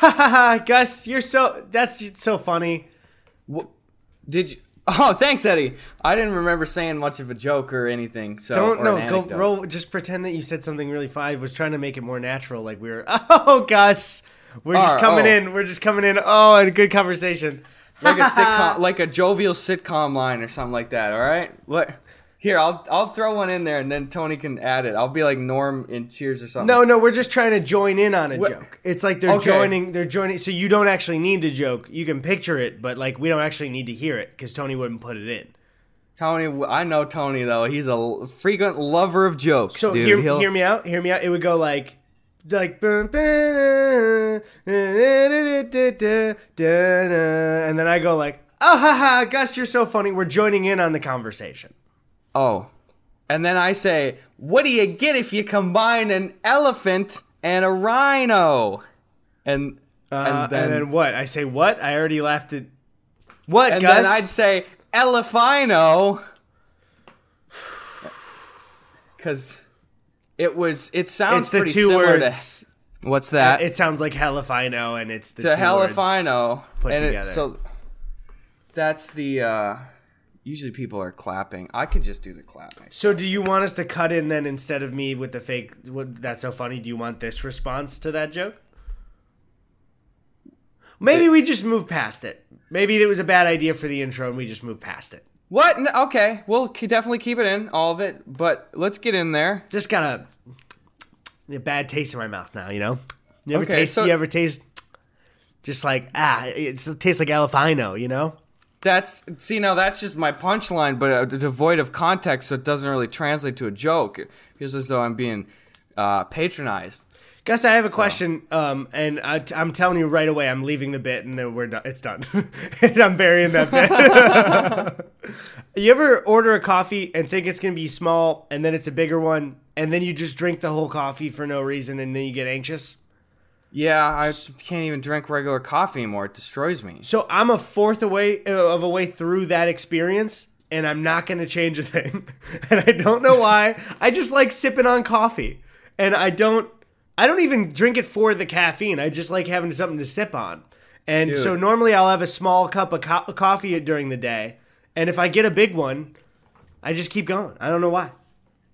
Gus, you're so that's so funny. What, did you? Oh, thanks, Eddy. I didn't remember saying much of a joke or anything. So Don't no an go anecdote. roll. Just pretend that you said something really funny. I was trying to make it more natural, like we were. Oh, Gus, we're just coming oh. in. We're just coming in. Oh, and a good conversation. like a sitcom, like a jovial sitcom line or something like that. All right. Look, here I'll I'll throw one in there and then Tony can add it. I'll be like Norm in Cheers or something. No, no, we're just trying to join in on a What- joke. It's like they're Okay. joining. They're joining. So you don't actually need the joke. You can picture it, but like we don't actually need to hear it because Tony wouldn't put it in. Tony. I know Tony though. He's a l- frequent lover of jokes, So dude. hear, He'll- hear me out. Hear me out. It would go like, like, and then I go like, oh ha ha, Gus, you're so funny. We're joining in on the conversation. Oh. And then I say, what do you get if you combine an elephant and a rhino? And Uh, and, then, what? I say what? I already laughed at what, guys? and Gus? then I'd say elephino. Cause it was it sounds it's the pretty two similar words. to what's that? it sounds like hell if I know, and it's the to two words. if I know. put and it- together. so that's the uh usually people are clapping. I could just do the clapping. So do you want us to cut in then instead of me with the fake? What, that's so funny. Do you want this response to that joke? Maybe we just move past it. Maybe it was a bad idea for the intro and we just move past it. What? No, okay, we'll definitely keep it in, all of it. But let's get in there. Just got a, a bad taste in my mouth now. You know. You ever Okay, taste? so- you ever taste? Just like ah, it tastes like elephino. You know. That's see now that's just my punchline, but uh, devoid of context, so it doesn't really translate to a joke. It feels as though I'm being uh, patronized. Gus, I have a question, um, and I, am telling you right away, I'm leaving the bit, and then we're done. It's done. I'm burying that bit. you ever order a coffee and think it's gonna be small, and then it's a bigger one, and then you just drink the whole coffee for no reason, and then you get anxious? Yeah, I can't even drink regular coffee anymore. It destroys me. So I'm a fourth away uh, of a way through that experience, and I'm not gonna change a thing, and I don't know why. I just like sipping on coffee, and I don't. I don't even drink it for the caffeine. I just like having something to sip on. And Dude. so normally I'll have a small cup of co- coffee during the day, and if I get a big one, I just keep going. I don't know why.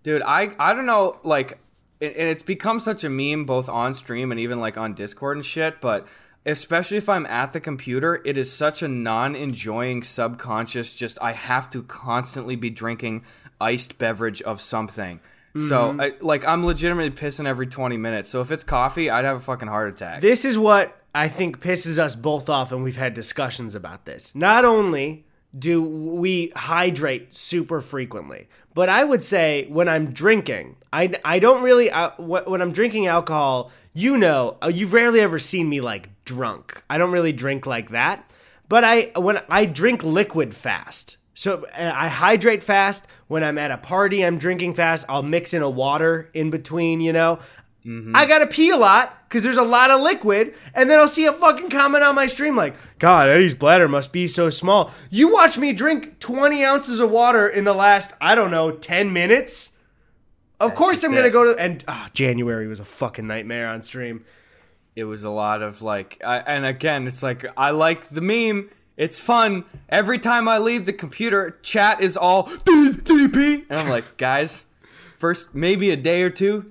Dude, I I don't know, like, and and it's become such a meme both on stream and even like on Discord and shit. But especially if I'm at the computer, it is such a non-enjoying subconscious. Just I have to constantly be drinking iced beverage of something. So, mm-hmm. I, like, I'm legitimately pissing every 20 minutes. So if it's coffee, I'd have a fucking heart attack. This is what I think pisses us both off, and we've had discussions about this. Not only do we hydrate super frequently, but I would say when I'm drinking, I, I don't really, uh, when I'm drinking alcohol, you know, uh, you've rarely ever seen me like drunk. I don't really drink like that. But I, when I drink liquid fast, so uh, I hydrate fast. When I'm at a party, I'm drinking fast. I'll mix in a water in between, you know. I gotta pee a lot because there's a lot of liquid, and then I'll see a fucking comment on my stream like, God, Eddy's bladder must be so small. You watch me drink 20 ounces of water in the last, I don't know, 10 minutes? Of course I'm gonna go to, and ah, January was a fucking nightmare on stream. it was a lot of like I, and again it's like i like the meme it's fun every time i leave the computer chat is all DDP and i'm like guys first maybe a day or two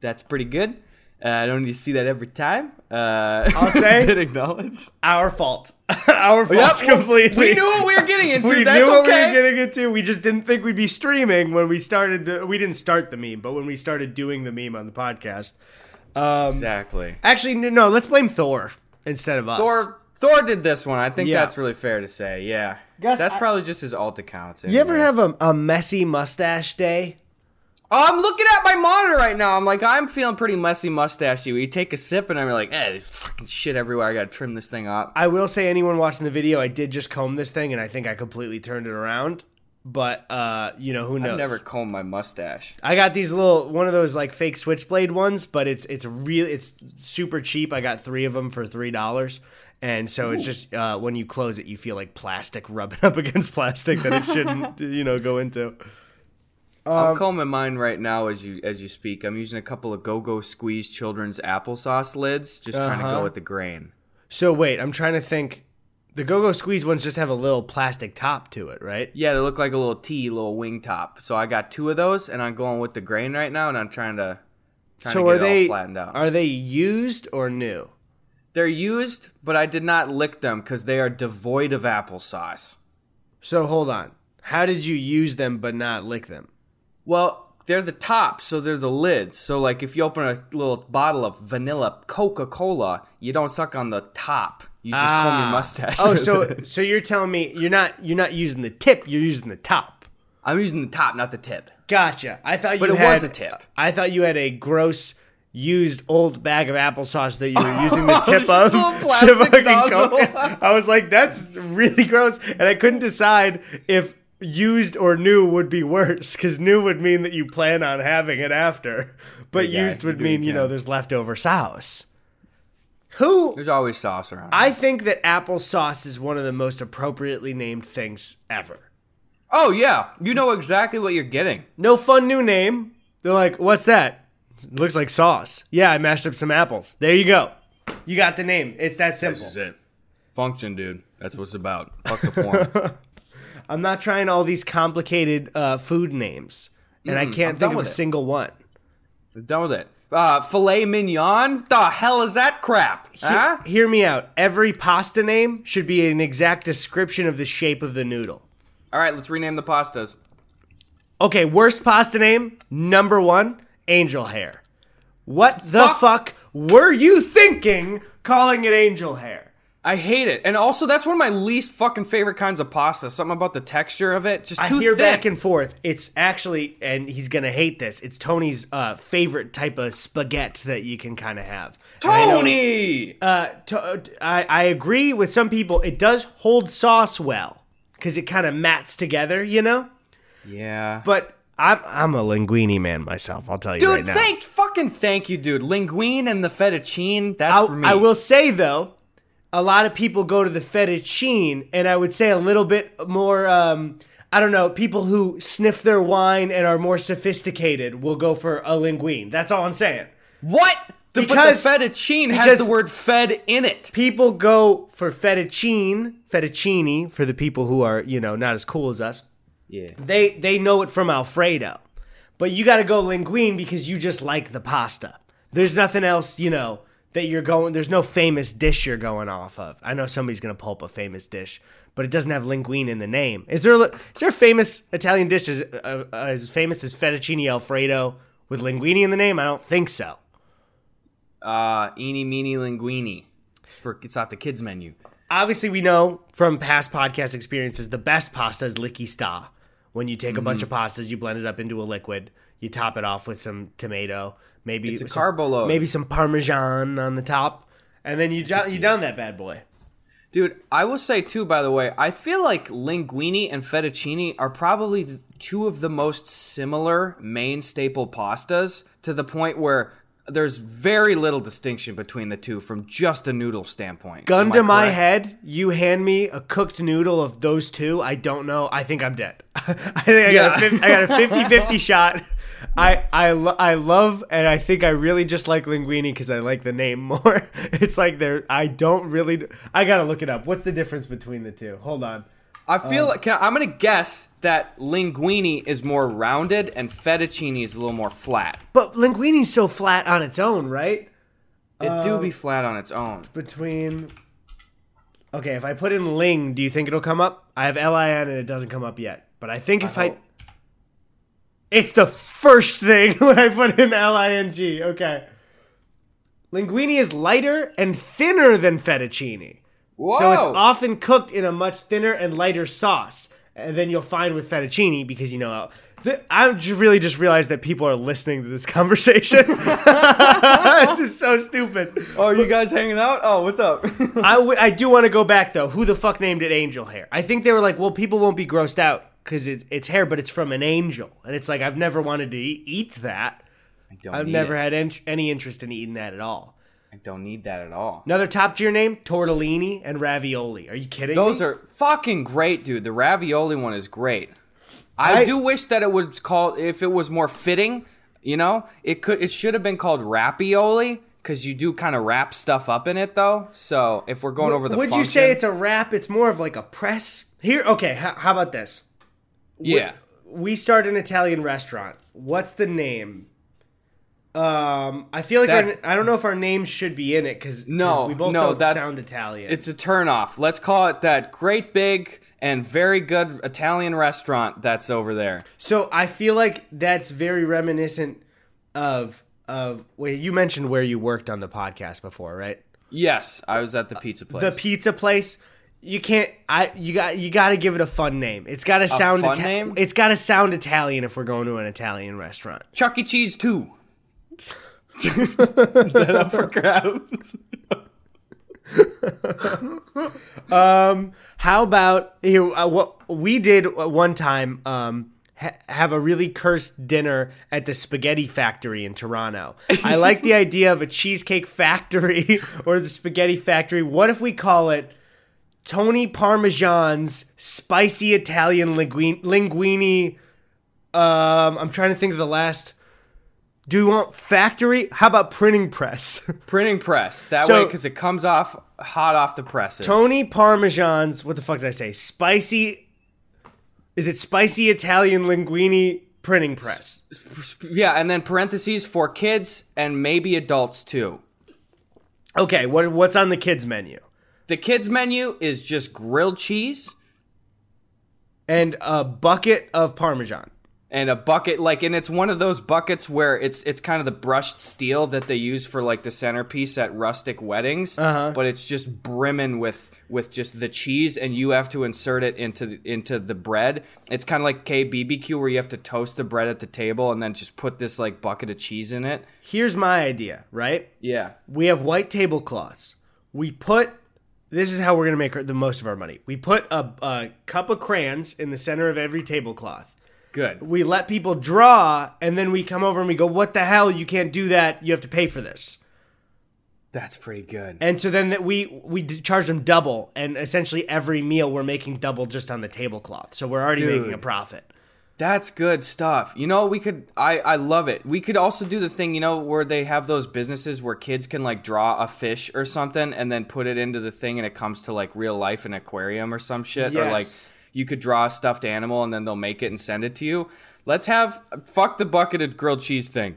that's pretty good uh, i don't need to see that every time uh I'll say- been acknowledged Our fault. Our fault Yep, completely. we knew what we were getting into we that's knew what okay we were getting into. We just didn't think we'd be streaming when we started. The, we didn't start the meme, but when we started doing the meme on the podcast. Um, exactly Actually, no. Let's blame Thor instead of us. thor thor did this one i think Yeah. that's really fair to say yeah Gus, that's I- probably just his alt accounts You ever have a, a messy mustache day? Oh, I'm looking at my monitor right now. I'm like, I'm feeling pretty messy mustachy. Where you take a sip and I'm like, eh, there's fucking shit everywhere. I gotta trim this thing up. I will say, anyone watching the video, I did just comb this thing, and I think I completely turned it around. But uh, you know who knows? I've never combed my mustache. I got these little one of those like fake switchblade ones, but it's it's real it's super cheap. I got three of them for three dollars, and so it's just uh, when you close it, you feel like plastic rubbing up against plastic that it shouldn't you know go into. I'll comb in mine right now as you as you speak. I'm using a couple of Go Go Squeeze children's applesauce lids, just trying to Uh-huh. go with the grain. So wait, I'm trying to think. The Go-Go Squeeze ones just have a little plastic top to it, right? Yeah, they look like a little T, little wing top. So I got two of those, and I'm going with the grain right now, and I'm trying to trying so to get are it they all flattened out. are they used or new? They're used, but I did not lick them because they are devoid of applesauce. So hold on. How did you use them but not lick them? Well, they're the tops, so they're the lids. So like if you open a little bottle of vanilla Coca-Cola, you don't suck on the top. You just comb your Ah. mustache. Oh, so so you're telling me you're not you're not using the tip, you're using the top. I'm using the top, not the tip. Gotcha. I thought you But it had was a tip. I thought you had a gross used old bag of applesauce that you were using the tip of. to fucking. I was like, that's really gross, and I couldn't decide if used or new would be worse because new would mean that you plan on having it after, but guy. used would mean you know there's leftover sauce. Who There's always sauce around. I think that applesauce is one of the most appropriately named things ever. oh yeah, you know exactly what you're getting. No fun new name. They're like, what's that? It looks like sauce. Yeah, I mashed up some apples. There you go. You got the name. It's that simple. it. Function, dude. That's what it's about. Fuck the form. I'm not trying all these complicated uh, food names, and I I'm can't done think of a it. single one. I'm done with it. Uh, filet mignon? The hell is that crap? He- Huh? hear me out. Every pasta name should be an exact description of the shape of the noodle. All right, let's rename the pastas. Okay, worst pasta name, number one, angel hair. What the Fuck. fuck were you thinking calling it angel hair? I hate it, and also that's one of my least fucking favorite kinds of pasta. Something about the texture of it, just I too hear thick. back and forth. It's actually, and he's gonna hate this. It's Tony's uh, favorite type of spaghetti that you can kind of have. And I know- Tony. uh, to, I, I agree with some people. It does hold sauce well because it kind of mats together, you know. yeah. But I'm I'm a linguine man myself. I'll tell you Dude, right now. thank fucking thank you, dude. Linguine and the fettuccine, that's I, for me. I will say though, a lot of people go to the fettuccine, and I would say a little bit more. Um, I don't know. People who sniff their wine and are more sophisticated will go for a linguine. That's all I'm saying. What? The, Because- but the fettuccine has the word fed in it. People go for fettuccine, fettuccine for the people who are you know not as cool as us. Yeah. They they know it from Alfredo, but you got to go linguine because you just like the pasta. There's nothing else you know that you're going. There's no famous dish you're going off of. I know somebody's gonna pull up a famous dish, but it doesn't have linguine in the name. Is there a- there a famous Italian dish as, uh, as famous as fettuccine Alfredo with linguine in the name? I don't think so. Uh, eeny, meeny, linguini. For it's not the kids menu. obviously we know from past podcast experiences the best pasta is licky sta. When you take a bunch of Mm-hmm. pastas, you blend it up into a liquid, you top it off with some tomato, maybe It's a some- maybe some parmesan on the top, and then you jo- you down that bad boy. Dude, I will say too, by the way, I feel like linguine and fettuccine are probably two of the most similar main staple pastas to the point where there's very little distinction between the two from just a noodle standpoint. Gun Am to my head, you hand me a cooked noodle of those two, I don't know. I think I'm dead. I think I got, Yeah. a 50, I got a 50-50 shot. I I, lo- I love and I think I really just like linguine because I like the name more. It's like they're I don't really I gotta look it up. What's the difference between the two? Hold on. I Um, feel like can, I'm gonna guess that linguine is more rounded and fettuccine is a little more flat. But linguine's so flat on its own, right? It Um, do be flat on its own. Between Okay, if I put in ling, do you think it'll come up? I have L I N and it doesn't come up yet. But I think if I, hope. It's the first thing when I put in L I N G. Okay. Linguine is lighter and thinner than fettuccine. Whoa! So it's often cooked in a much thinner and lighter sauce. And then you'll find with fettuccine because you know th- I really just realized that people are listening to this conversation. this is so stupid. Oh, are you guys hanging out? Oh, what's up? I, w- I do want to go back though. Who the fuck named it angel hair? I think they were like, well, people won't be grossed out because it, it's hair, but it's from an angel, and it's like I've never wanted to eat, eat that. I don't I've never it. had en- any interest in eating that at all. I don't need that at all. Another top tier name: tortellini and ravioli. Are you kidding Those me? are fucking great, dude. The ravioli one is great. I, I- do wish that it was called if it was more fitting. You know, it could it should have been called rapioli because you do kind of wrap stuff up in it though. So if we're going over the, Would you say it's a wrap? It's more of like a press. Here, okay. How, how about this? yeah? We start an Italian restaurant. What's the name? Um, I feel like That- our, I don't know if our names should be in it because No, we both no, don't that- sound Italian. It's a turnoff. Let's call it that great big and very good Italian restaurant that's over there. So I feel like that's very reminiscent of of. Wait, you mentioned where you worked on the podcast before, right? Yes, I was at the pizza place. The pizza place. You can't. I you got you got to give it a fun name. It's got to sound. fun name? It's got to sound Italian if we're going to an Italian restaurant. Chuck E. Cheese too. Is that up for grabs? um, How about here? Uh, what we did one time. Um, ha- have a really cursed dinner at the Spaghetti Factory in Toronto. I like the idea of a cheesecake factory or the Spaghetti Factory. What if we call it Tony Parmesan's spicy Italian linguine? linguine um, I'm trying to think of the last. Do we want factory? How about printing press? Printing press. That So- way, because it comes off hot off the presses. Tony Parmesan's. What the fuck did I say? Spicy. Is it spicy Italian linguine printing press? Yeah, and then parentheses for kids and maybe adults too. Okay, what what's on the kids menu? The kids menu is just grilled cheese And a bucket of Parmesan. And a bucket like and it's one of those buckets where it's it's kind of the brushed steel that they use for like the centerpiece at rustic weddings Uh-huh. but it's just brimming with with just the cheese and you have to insert it into the, into the bread it's kind of like kbbq where you have to toast the bread at the table and then just put this like bucket of cheese in it Here's my idea, right? yeah We have white tablecloths. We put this is how we're gonna make the most of our money. We put a, a cup of crayons in the center of every tablecloth. Good We let people draw, and then we come over and we go, "What the hell? You can't do that. You have to pay for this." that's pretty good And so then that we we charge them double, and essentially every meal we're making double just on the tablecloth. So we're already Dude. making a profit. That's good stuff. You know, we could I I love it. We could also do the thing, you know, where they have those businesses where kids can like draw a fish or something and then put it into the thing and it comes to like real life an aquarium or some shit or like Yes. You could draw a stuffed animal and then they'll make it and send it to you. Let's have fuck the bucketed grilled cheese thing.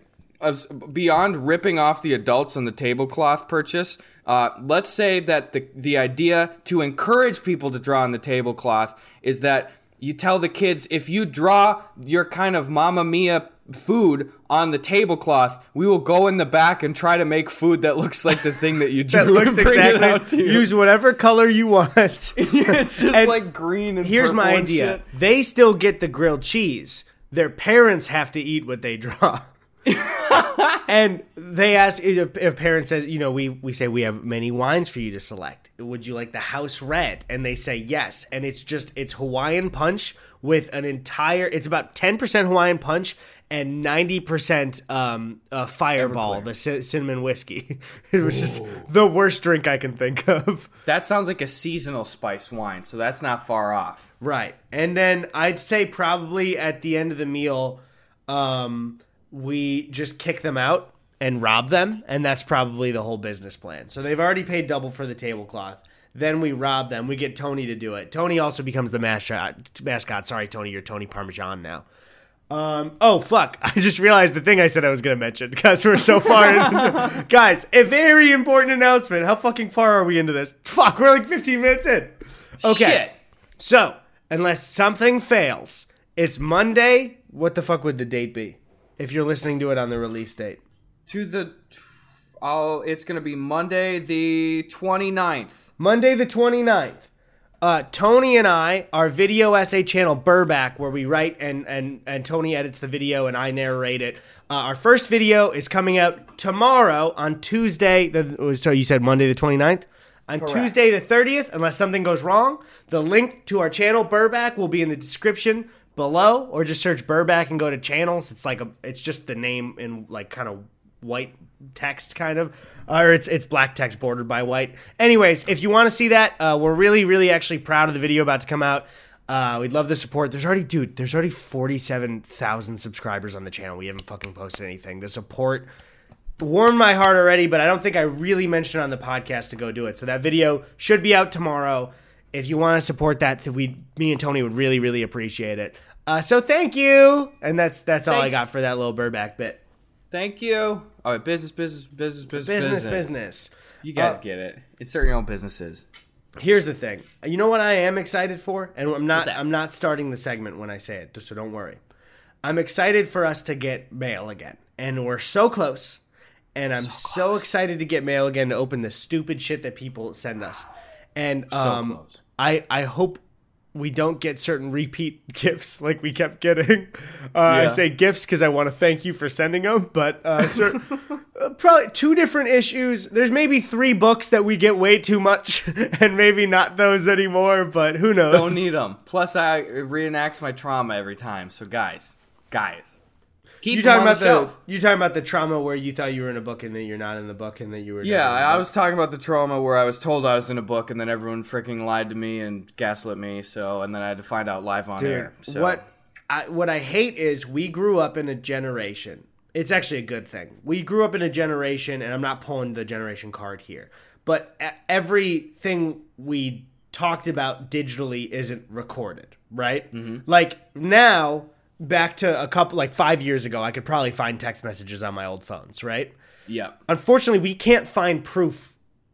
Beyond ripping off the adults on the tablecloth purchase, uh, let's say that the the idea to encourage people to draw on the tablecloth is that you tell the kids if you draw your kind of mamma mia food on the tablecloth, we will go in the back and try to make food that looks like the thing that you drew. That looks exactly. you. Use whatever color you want. it's just And like green and Here's my idea: they still get the grilled cheese. Their parents have to eat what they draw. and they ask if, if parents says, you know, we we say we have many wines for you to select. Would you like the house red? And they say yes. And it's just it's Hawaiian punch with an entire. It's about ten percent Hawaiian punch and ninety percent um, uh, Fireball, Everclear. the ci- cinnamon whiskey. it was just the worst drink I can think of. That sounds like a seasonal spice wine, so that's not far off. Right. And then I'd say probably at the end of the meal, um, we just kick them out and rob them. And that's probably the whole business plan. So they've already paid double for the tablecloth. Then we rob them. We get Tony to do it. Tony also becomes the mascot. mascot. Sorry, Tony. You're Tony Parmesan now. Um, oh, fuck. I just realized the thing I said I was going to mention because we're so far in. Guys, a very important announcement. How fucking far are we into this? Fuck, we're like 15 minutes in. Okay. Shit. So, unless something fails, it's Monday. What the fuck would the date be? If you're listening to it on the release date. To the oh, it's going to be Monday the 29th. Monday the 29th. Uh, Tony and I, our video essay channel Burback, where we write and, and, and Tony edits the video and I narrate it. Uh, our first video is coming out tomorrow on Tuesday. The, so you said Monday the 29th? On Tuesday the 30th, unless something goes wrong, the link to our channel Burback will be in the description below, or just search Burback and go to channels. It's like a, it's just the name in like kind of white text kind of or it's it's black text bordered by white anyways if you want to see that uh, we're really really actually proud of the video about to come out Uh, we'd love the support. There's already, dude, there's already 47,000 subscribers on the channel. We haven't fucking posted anything. The support warmed my heart already, but I don't think I really mentioned on the podcast to go do it. So that video should be out tomorrow. If you want to support that, we, me and Tony would really, really appreciate it. Uh, so thank you, and that's that's all Thanks. I got for that little Burback bit. Thank you. All right, business, business, business, business, Business, business. You guys Uh, get it. Insert your own businesses. Here's the thing. You know what I am excited for, and I'm not. I'm not starting the segment when I say it, so don't worry. I'm excited for us to get mail again, and we're so close. And I'm so, close. excited to get mail again to open the stupid shit that people send us. And um, close. I I hope we don't get certain repeat gifts like we kept getting. Uh, I say gifts because I want to thank you for sending them, but uh, uh, probably two different issues. There's maybe three books that we get way too much, and maybe not those anymore. But who knows? Don't need them. Plus, I reenacts my trauma every time. So, guys, guys, keep you talking about the shelf. you talking about the trauma where you thought you were in a book and then you're not in the book and that you were Yeah, I was talking about the trauma where I was told I was in a book, and then everyone freaking lied to me and gaslit me. So, and then I had to find out live on Dude, air. So, what I, what I hate is we grew up in a generation. It's actually a good thing. We grew up in a generation, and I'm not pulling the generation card here, but everything we talked about digitally isn't recorded, right? Mm-hmm. Like now, back to a couple, like five years ago, I could probably find text messages on my old phones, right? Yeah, Unfortunately, we can't find proof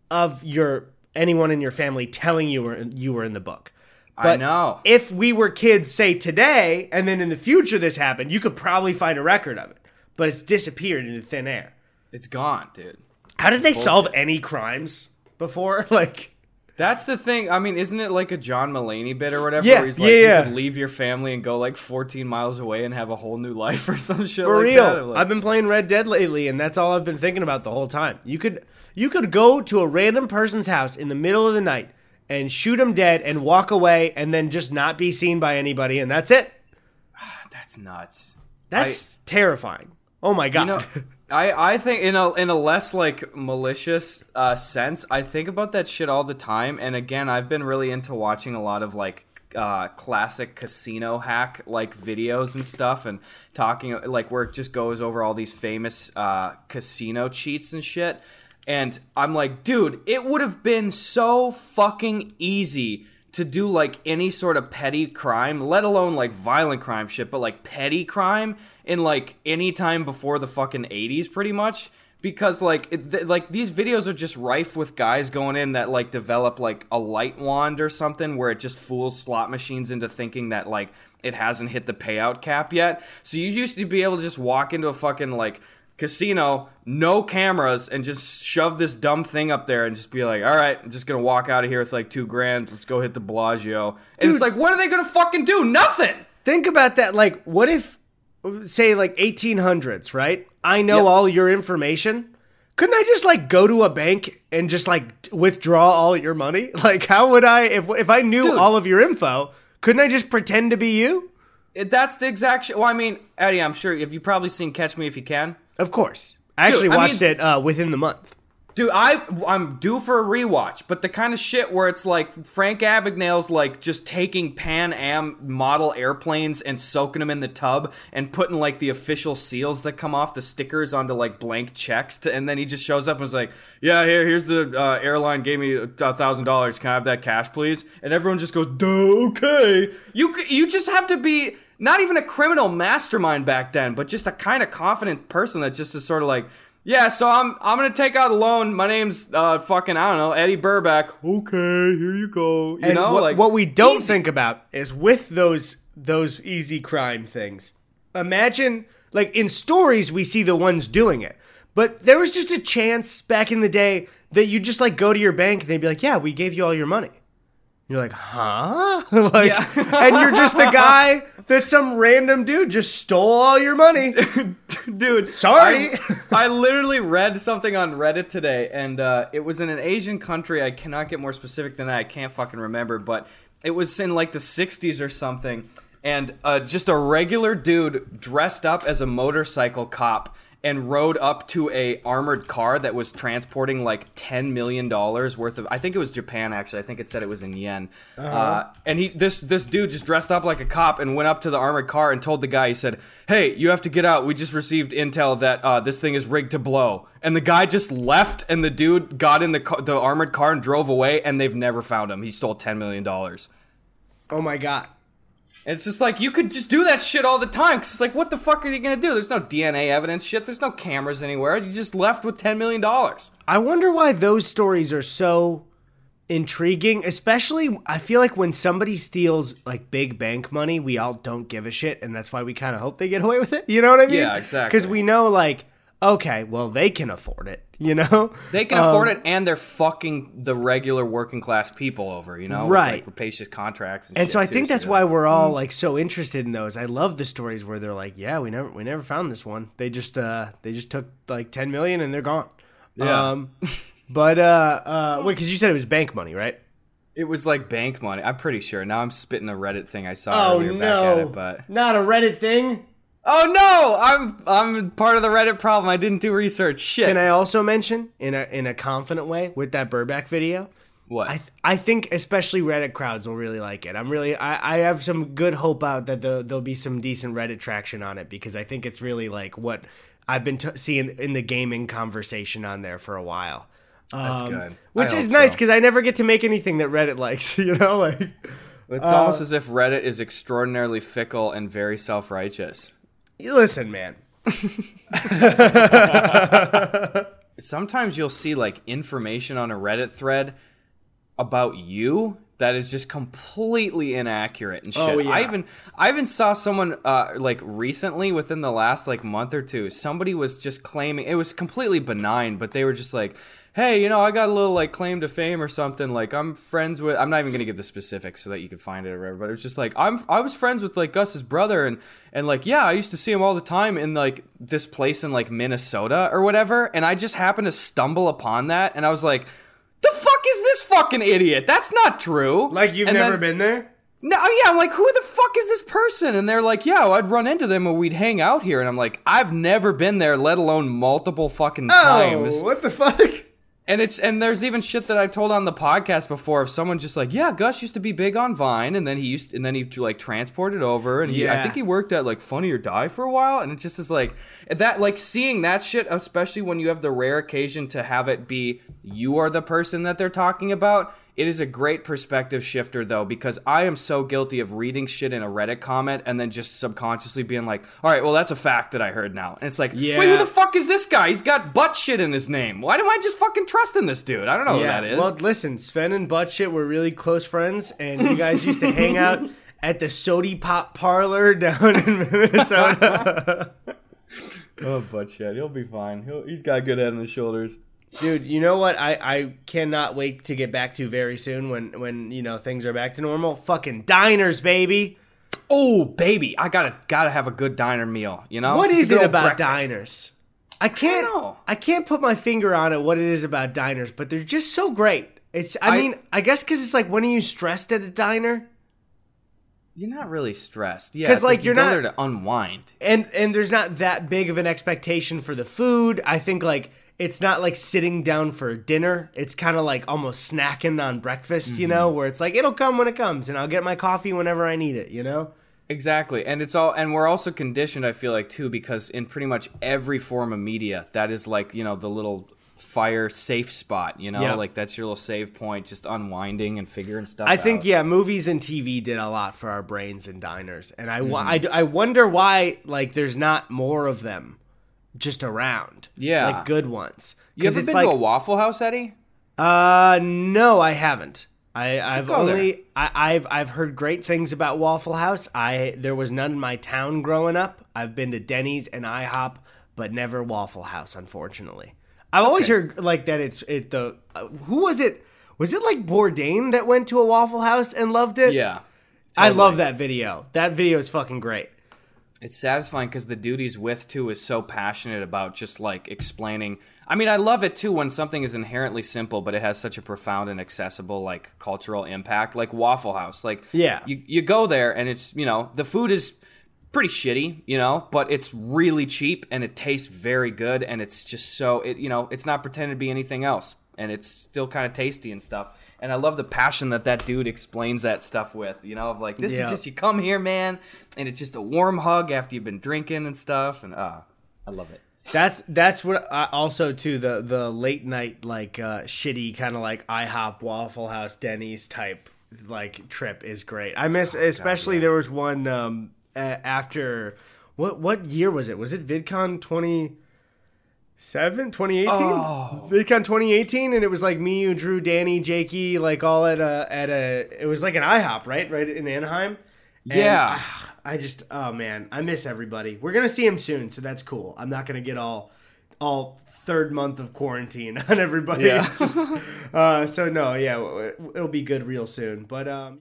of your anyone in your family telling you were you were in the book. I know. If we were kids, say today, and then in the future this happened, you could probably find a record of it. But it's disappeared into thin air. It's gone, dude. How did they solve any crimes before? Like, That's the thing. I mean, isn't it like a John Mulaney bit or whatever? Yeah, where he's like, yeah, you yeah. could leave your family and go like 14 miles away and have a whole new life or some shit for like real, like, I've been playing Red Dead lately, and that's all I've been thinking about the whole time. You could you could go to a random person's house in the middle of the night and shoot them dead and walk away, and then just not be seen by anybody, and that's it. That's nuts. That's terrifying. Oh my god. You know, I I think in a in a less like malicious uh, sense, I think about that shit all the time. And again, I've been really into watching a lot of like uh, classic casino hack like videos and stuff, and talking like where it just goes over all these famous uh, casino cheats and shit. And I'm like, dude, it would have been so fucking easy to do like any sort of petty crime, let alone like violent crime shit, but like petty crime in like any time before the fucking 80s pretty much because like it, th- like these videos are just rife with guys going in that like develop like a light wand or something where it just fools slot machines into thinking that like it hasn't hit the payout cap yet. So you used to be able to just walk into a fucking like casino, no cameras, and just shove this dumb thing up there and just be like, all right, I'm just gonna walk out of here with like two grand. Let's go hit the Bellagio. And it's like, what are they gonna fucking do? Nothing. Think about that. Like, what if, say, like 1800s, right? I know Yep. all your information. Couldn't I just like go to a bank and just like withdraw all your money? Like, how would I, if if I knew Dude. all of your info, couldn't I just pretend to be you? It, that's the exact shit. Well, I mean, Eddy, I'm sure. Have you probably seen Catch Me If You Can? Of course. I actually I watched mean- it uh, within the month. Dude, I I'm due for a rewatch, but the kind of shit where it's like Frank Abagnale's like just taking Pan Am model airplanes and soaking them in the tub and putting like the official seals that come off the stickers onto like blank checks, to, and then he just shows up and is like, "Yeah, here here's the uh, airline gave me a thousand dollars. Can I have that cash, please?" And everyone just goes, "Duh, okay." You you just have to be not even a criminal mastermind back then, but just a kind of confident person that just is sort of like. Yeah, so I'm I'm gonna take out a loan. My name's uh fucking I don't know Eddy Burback. Okay, here you go. You And know, what, like what we don't easy. think about is with those those easy crime things. Imagine like in stories we see the ones doing it. But there was just a chance back in the day that you just like go to your bank and they'd be like, "Yeah, we gave you all your money." You're like, "Huh?" like and you're just the guy that some random dude just stole all your money. dude. Sorry. I, I literally read something on Reddit today, and uh, it was in an Asian country. I cannot get more specific than that. I can't fucking remember, but it was in like the '60s or something. And uh, just a regular dude dressed up as a motorcycle cop and rode up to a armored car that was transporting like ten million dollars worth of. I think it was Japan actually. I think it said it was in yen. uh and he this this dude just dressed up like a cop and went up to the armored car and told the guy. He said, "Hey, you have to get out. We just received intel that uh, this thing is rigged to blow." And the guy just left, and the dude got in the car, the armored car and drove away. And they've never found him. He stole ten million dollars. Oh my god. It's just like you could just do that shit all the time. Cause it's like, what the fuck are you gonna do? There's no DNA evidence, shit. There's no cameras anywhere. You just left with ten million dollars. I wonder why those stories are so intriguing, especially I feel like when somebody steals like big bank money, we all don't give a shit and that's why we kind of hope they get away with it. You know what I mean? Yeah, exactly. Cuz we know like okay, well they can afford it, you know? They can afford it, and they're fucking the regular working class people over. You know, Right. Like rapacious contracts. And, And shit, so I too, think that's so- why we're all like so interested in those. I love the stories where they're like, "Yeah, we never we never found this one. They just uh they just took like 10 million and they're gone." Yeah. Um but uh uh wait, cuz you said it was bank money, right? it was like bank money. I'm pretty sure. Now I'm spitting a Reddit thing I saw Oh earlier back no. at it, but Not a Reddit thing. Oh no, I'm I'm part of the Reddit problem. I didn't do research. Shit. Can I also mention in a in a confident way with that Burback video? what? I I think especially Reddit crowds will really like it. I'm really I, I have some good hope out that there, there'll be some decent Reddit traction on it because I think it's really like what I've been t- seeing in the gaming conversation on there for a while. that's Um, good. Which I is nice so. because I never get to make anything that Reddit likes. You know, like It's almost as if Reddit is extraordinarily fickle and very self righteous. Listen, man. sometimes you'll see like information on a Reddit thread about you that is just completely inaccurate and shit. Oh, yeah. I even I even saw someone uh like recently within the last like month or two, somebody was just claiming it was completely benign, but they were just like Hey, you know, I got a little like claim to fame or something. Like I'm friends with. I'm not even gonna give the specifics so that you can find it or whatever. But it was just like I'm. I was friends with like Gus's brother, and and like yeah, I used to see him all the time in like this place in like Minnesota or whatever. And I just happened to stumble upon that, and I was like, the fuck is this fucking idiot? That's not true. Like you've And never then- been there. no, oh, yeah, I'm like, who the fuck is this person? And they're like, yeah, well, I'd run into them and we'd hang out here. And I'm like, I've never been there, let alone multiple fucking oh, times. Oh, what the fuck? And it's and there's even shit that I've told on the podcast before of someone just like, yeah, Gus used to be big on Vine, and then he used and then he like transported over, and he, I think he worked at like Funny or Die for a while, and it just is like that, like seeing that shit, especially when you have the rare occasion to have it be you are the person that they're talking about. It is a great perspective shifter though, because I am so guilty of reading shit in a Reddit comment and then just subconsciously being like, all right, well that's a fact that I heard now, and it's like, Yeah. wait, who the fuck is this guy? He's got butt shit in his name. Why do I just fucking trust in this dude? I don't know yeah. who that is. Well, listen, Sven and Buttshit were really close friends, and you guys used to hang out at the Sody Pop Parlor down in Minnesota. oh, butt shit. He'll be fine. He'll, he's got a good head on his shoulders. Dude, you know what? I, I cannot wait to get back to very soon when when you know things are back to normal. Fucking diners, baby. Oh, baby, I gotta gotta have a good diner meal. You know What is it about breakfast. diners? I can't. know. I can't put my finger on it. What it is about diners, but they're just so great. It's. I, I- mean, I guess because it's like when are you stressed at a diner? You're not really stressed, yeah. 'Cause, it's like, you you're go not- there to unwind. and and there's not that big of an expectation for the food. I think like it's not like sitting down for dinner. It's kind of like almost snacking on breakfast, you know, where it's like it'll come when it comes, and I'll get my coffee whenever I need it, you know. Exactly, and it's all, and we're also conditioned. I feel like too, because in pretty much every form of media, that is like you know the little fire safe spot. You know, Yeah. like that's your little save point, just unwinding and figuring stuff. I think out. yeah, movies and TV did a lot for our brains and diners, and I, Mm-hmm. I I wonder why like there's not more of them just around. Yeah. like good ones. You ever been like, to a Waffle House, Eddy? Uh, no, I haven't. I, I've there. only I, I've I've heard great things about Waffle House. I there was none in my town growing up. I've been to Denny's and IHOP, but never Waffle House, unfortunately. I've always heard like that. It's it the uh, who was it? Was it like Bourdain that went to a Waffle House and loved it? Yeah. I love that video. That video is fucking great. It's satisfying because the dude he's with too is so passionate about just like explaining. I mean, I love it too when something is inherently simple, but it has such a profound and accessible like cultural impact, like Waffle House. Like, Yeah. you you go there and it's you know the food is pretty shitty, you know, but it's really cheap and it tastes very good and it's just so it you know, it's not pretending to be anything else and it's still kind of tasty and stuff. And I love the passion that that dude explains that stuff with, you know, of like this Yeah. is just you come here, man, and it's just a warm hug after you've been drinking and stuff and uh I love it. That's that's what I also too the the late night like uh, shitty kind of like IHOP Waffle House Denny's type like trip is great. I miss especially there was one um after what what year was it? Was it VidCon 27 2018? Oh. VidCon 2018 and it was like me, you, Drew, Danny, Jakey like all at a at a it was like an IHOP, right? Right in Anaheim. And, Yeah. ah, I just oh man, I miss everybody. We're gonna see him soon, so that's cool. I'm not gonna get all all third month of quarantine on everybody. Yeah. Just, uh, so no, yeah, it- it'll be good real soon. But um,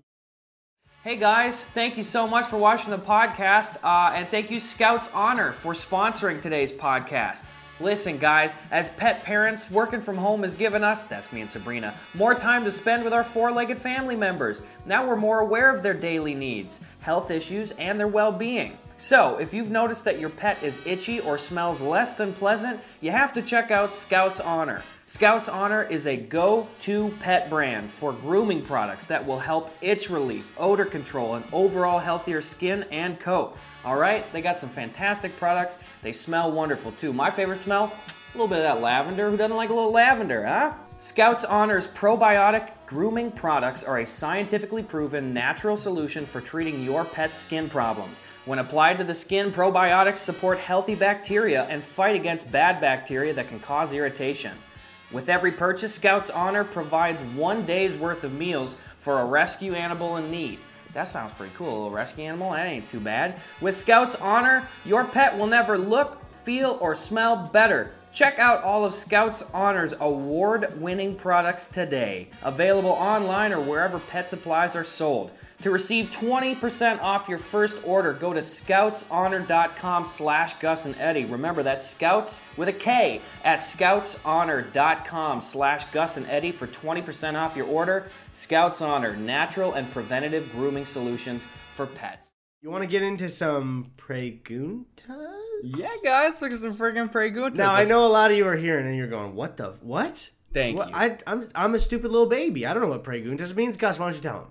Hey guys, thank you so much for watching the podcast, uh, and thank you Skout's Honor for sponsoring today's podcast. Listen, guys, as pet parents, working from home has given us, that's me and Sabrina, more time to spend with our four legged family members. Now we're more aware of their daily needs, health issues, and their well being. So, if you've noticed that your pet is itchy or smells less than pleasant, you have to check out Skout's Honor. Skout's Honor is a go to pet brand for grooming products that will help itch relief, odor control, and overall healthier skin and coat. All right, they got some fantastic products. They smell wonderful too. My favorite smell? A little bit of that lavender. Who doesn't like a little lavender, huh? Skout's Honor's probiotic grooming products are a scientifically proven natural solution for treating your pet's skin problems. When applied to the skin, probiotics support healthy bacteria and fight against bad bacteria that can cause irritation. With every purchase, Skout's Honor provides one day's worth of meals for a rescue animal in need. That sounds pretty cool. A little rescue animal? That ain't too bad. With Skout's Honor, your pet will never look, feel, or smell better. Check out all of Skout's Honor's award winning products today. Available online or wherever pet supplies are sold. To receive 20% off your first order, go to skoutshonor.com slash Gus and Eddy. Remember, that's scouts with a K at skoutshonor.com slash Gus and Eddy for 20% off your order. Skout's Honor, natural and preventative grooming solutions for pets. you want to get into some preguntas? Yeah, guys, look at some freaking preguntas. Now I know a lot of you are hearing and you're going, "What the what?" Thank What- you. I, I'm I'm a stupid little baby. I don't know what preguntas means. Gus, why don't you tell him?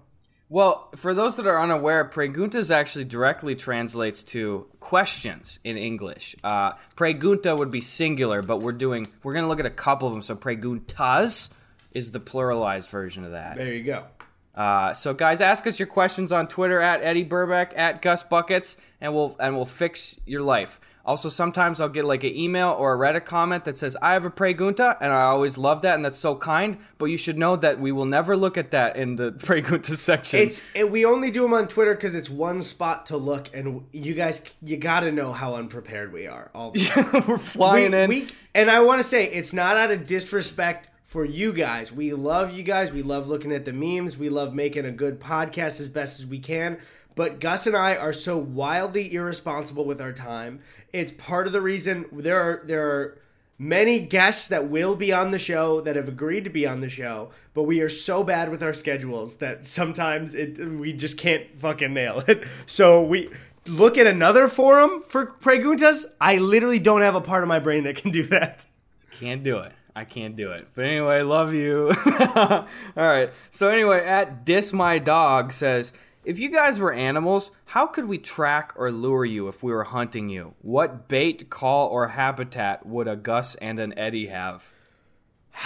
Well, for those that are unaware, preguntas actually directly translates to questions in English. Uh, pregunta would be singular, but we're doing we're gonna look at a couple of them. So preguntas is the pluralized version of that. There you go. Uh, so guys, ask us your questions on Twitter at Eddy Burback at Gus Buckets, and we'll and we'll fix your life. Also, sometimes I'll get like an email or a Reddit comment that says I have a pregunta, and I always love that, and that's so kind. But you should know that we will never look at that in the pregunta section. It's it, we only do them on Twitter because it's one spot to look, and you guys you got to know how unprepared we are. All the we're flying we, in. we- and I want to say it's not out of disrespect for you guys. We love you guys. We love looking at the memes. We love making a good podcast as best as we can. But Gus and I are so wildly irresponsible with our time. It's part of the reason there are there are many guests that will be on the show that have agreed to be on the show, but we are so bad with our schedules that sometimes it we just can't fucking nail it. So we look at another forum for preguntas. I literally don't have a part of my brain that can do that. Can't do it. I can't do it. But anyway, love you. All right. So anyway, at Dis My Dog says, if you guys were animals, how could we track or lure you if we were hunting you? What bait, call, or habitat would a Gus and an Eddie have?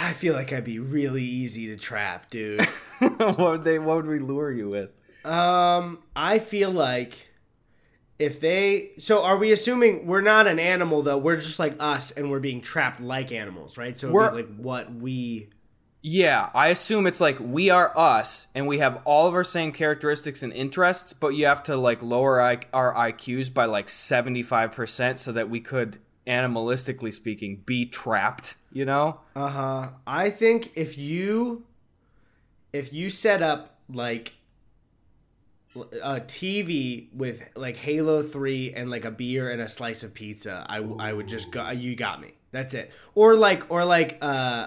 I feel like I'd be really easy to trap, dude. what would they? What would we lure you with? um, I feel like if they so are we assuming we're not an animal though? We're just like us and we're being trapped like animals, right? So like what we Yeah, I assume it's like we are us and we have all of our same characteristics and interests, but you have to like lower I- our IQs by like 75% so that we could animalistically speaking be trapped, you know? Uh huh. I think if you if you set up like a TV with like Halo Three and like a beer and a slice of pizza, I I would just go. You got me. That's it. Or like or like uh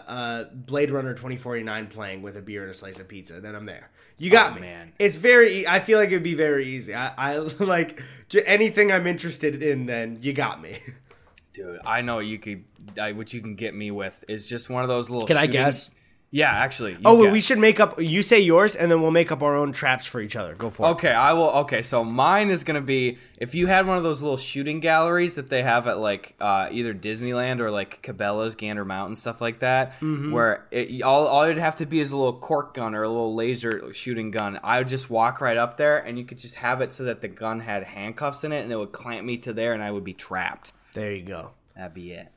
uh Blade Runner 2049 playing with a beer and a slice of pizza. Then I'm there. You got Oh, me. man. It's very I feel like it'd be very easy. I I like j- anything I'm interested in then you got me. Dude, I know you could. I, what you can get me with is just one of those little. Can I guess? Yeah, actually. Oh, we should make up you say yours and then we'll make up our own traps for each other. Go for it. Okay, I will. Okay, so mine is gonna be if you had one of those little shooting galleries that they have at like uh, either Disneyland or like Cabela's, Gander Mountain, stuff like that, Mm-hmm. where it, all all it'd have to be is a little cork gun or a little laser shooting gun. I would just walk right up there, and you could just have it so that the gun had handcuffs in it, and it would clamp me to there, and I would be trapped. There you go. That'd be it.